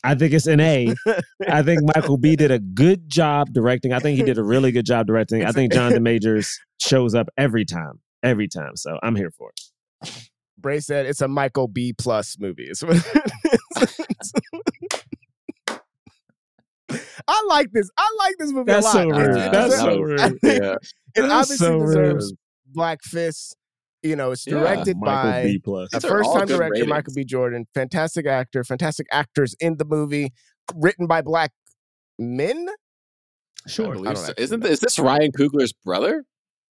I think it's an A. I think Michael B did a good job directing. I think he did a really good job directing. I It's a- think Jonathan Majors shows up every time, every time. So I'm here for it. Bray said it's a Michael B plus movie. It's what it is. I like this. I like this movie That's a lot. so rude. That's so I rude. Yeah. It That's obviously so rude. deserves Black Fist. You know, it's Yeah, directed Michael by B plus. a These first time director, ratings. Michael B. Jordan. Fantastic actor, fantastic actors in the movie. Written by black men. Sure. believe I don't so. Isn't know. is this Ryan Coogler's brother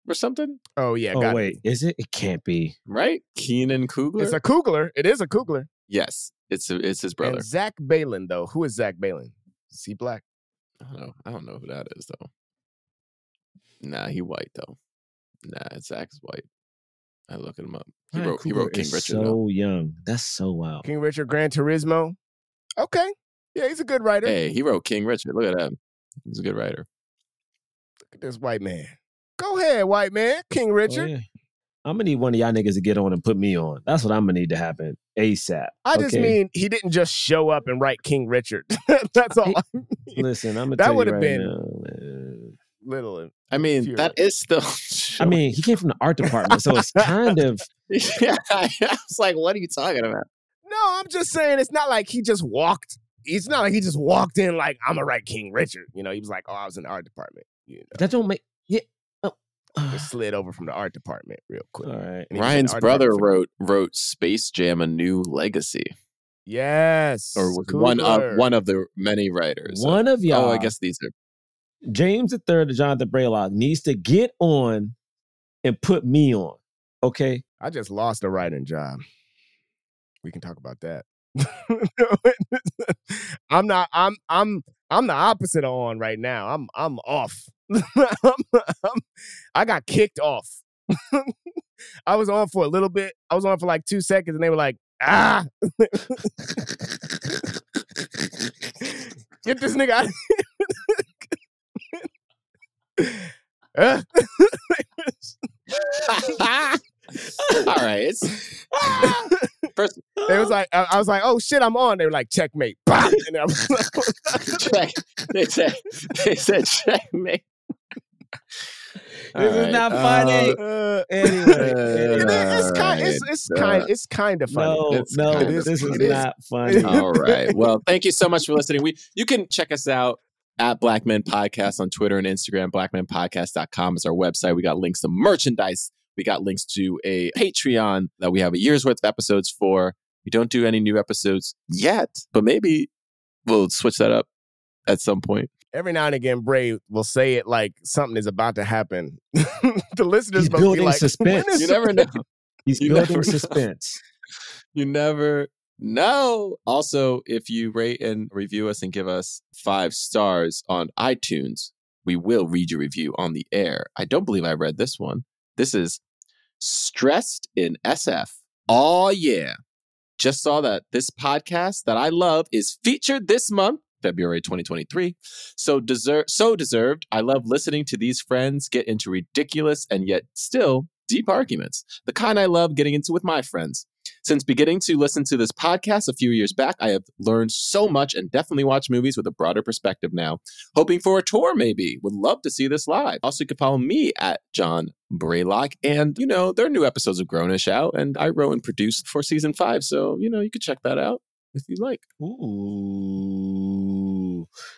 or something? Oh yeah, Oh got wait, is it? It can't be. Right? Keenan Coogler. It's a Coogler. It is a Coogler. yes, it's a, it's his brother. And Zach Baylin, though. Who is Zach Baylin? Is he black? I don't know. I don't know who that is though. Nah, he white though. Nah, Zach's white. I look at him up. He Ryan wrote he wrote King Richard. So though. young. That's so wild. King Richard Gran Turismo. Okay. Yeah, he's a good writer. Hey, he wrote King Richard. Look at that. He's a good writer. Look at this white man. Go ahead, white man. King Oh, Richard. yeah. I'm gonna need one of y'all niggas to get on and put me on. That's what I'm gonna need to happen ASAP. I just mean he didn't just show up and write King Richard. That's all. I mean. Listen, I'm gonna That tell you would've right been- now, man. Little. I mean, that is still. I mean, he came from the art department, so it's kind of yeah, I was like, what are you talking about? No, I'm just saying it's not like he just walked. It's not like he just walked in like I'm a right King Richard. You know, he was like, oh, I was in the art department. You know, that don't make yeah. Oh. slid over from the art department real quick. All right. And he was in Ryan's brother department wrote wrote Space Jam: A New Legacy, Yes. or was one of one of the many writers. One of y'all, Oh, I guess these are. James the Third, Jonathan Braylock needs to get on and put me on. Okay. I just lost a writing job. We can talk about that. I'm not. I'm. I'm. I'm the opposite of on right now. I'm. I'm off. I'm, I'm- I got kicked off. I was on for a little bit. I was on for like two seconds, and they were like, "Ah, get this nigga out." Of here." Uh, All right, it's first They was like, I, I was like, oh shit, I'm on. They were like, checkmate. Bam! And I was like, check. They said they said checkmate. This is not funny. uh, Anyway, it it's kind, it's, it's uh, kind, it's kind of funny. No, It's no, this is it is. not funny. All right. Well, thank you so much for listening. We you can check us out at Black Men Podcast on Twitter and Instagram. Blackmenpodcast.com is our website. We got links to merchandise. We got links to a Patreon that we have a year's worth of episodes for. We don't do any new episodes yet, but maybe we'll switch that up at some point. Every now and again, Bray will say it like something is about to happen. the listeners He's must be building like, suspense. You never know. He's You building never know. suspense. You never know. Also, if you rate and review us and give us five stars on iTunes, we will read your review on the air. I don't believe I read this one. This is Stressed in SF. Oh, yeah. Just saw that this podcast that I love is featured this month. February 2023. So deserve so deserved. I love listening to these friends get into ridiculous and yet still deep arguments. The kind I love getting into with my friends. Since beginning to listen to this podcast a few years back, I have learned so much and definitely watch movies with a broader perspective now. Hoping for a tour, maybe. Would love to see this live. Also, you can follow me at John Braylock. And, you know, there are new episodes of Grownish out, and I wrote and produced for season five. So, you know, you could check that out if you like. Ooh.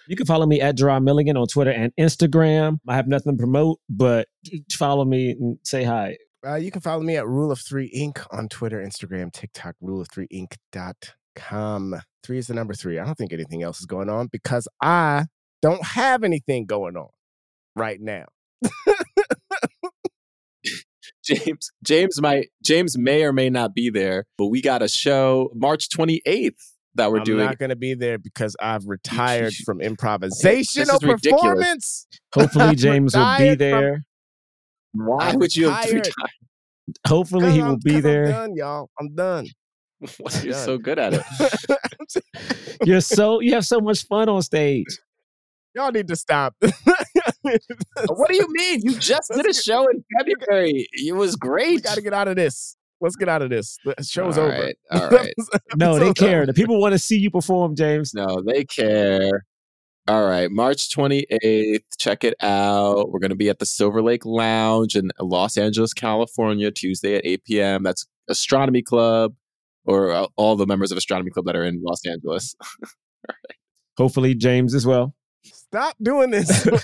You can follow me at Gerard Milligan on Twitter and Instagram. I have nothing to promote, but follow me and say hi. Uh, you can follow me at Rule of Three Inc. on Twitter, Instagram, TikTok, rule of three inc.com. Three is the number three. I don't think anything else is going on because I don't have anything going on right now. James, James might, James may or may not be there, but we got a show March 28th that we're doing. I'm not going to be there because I've retired from improvisational This is ridiculous. Hopefully, James will be retired from- there. Why I'm would you have retired. retired? Hopefully, he will I'm- be 'cause I'm there. done, y'all. I'm done. Why You're done. so good at it. You're so you have so much fun on stage. y'all need to stop. what do you mean? You just did a show in February. It was we great. got to get out of this. Let's get out of this. The show's All over. right, all right. No, they care. The people want to see you perform, James. No, they care. All right, March 28th. Check it out. We're going to be at the Silver Lake Lounge in Los Angeles, California, Tuesday at 8 p.m. That's Astronomy Club or uh, all the members of Astronomy Club that are in Los Angeles. Hopefully, James as well. Stop doing this.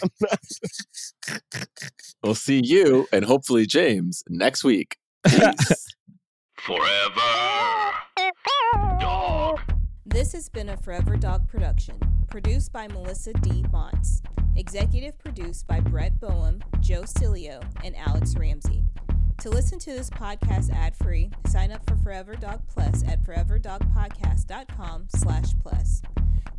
We'll see you and hopefully James next week. Peace. Forever. Dog. This has been a Forever Dog production, produced by Melissa D. Montz, executive produced by Brett Boehm, Joe Cilio, and Alex Ramsey. To listen to this podcast ad-free, sign up for Forever Dog Plus at foreverdogpodcast.com slash plus.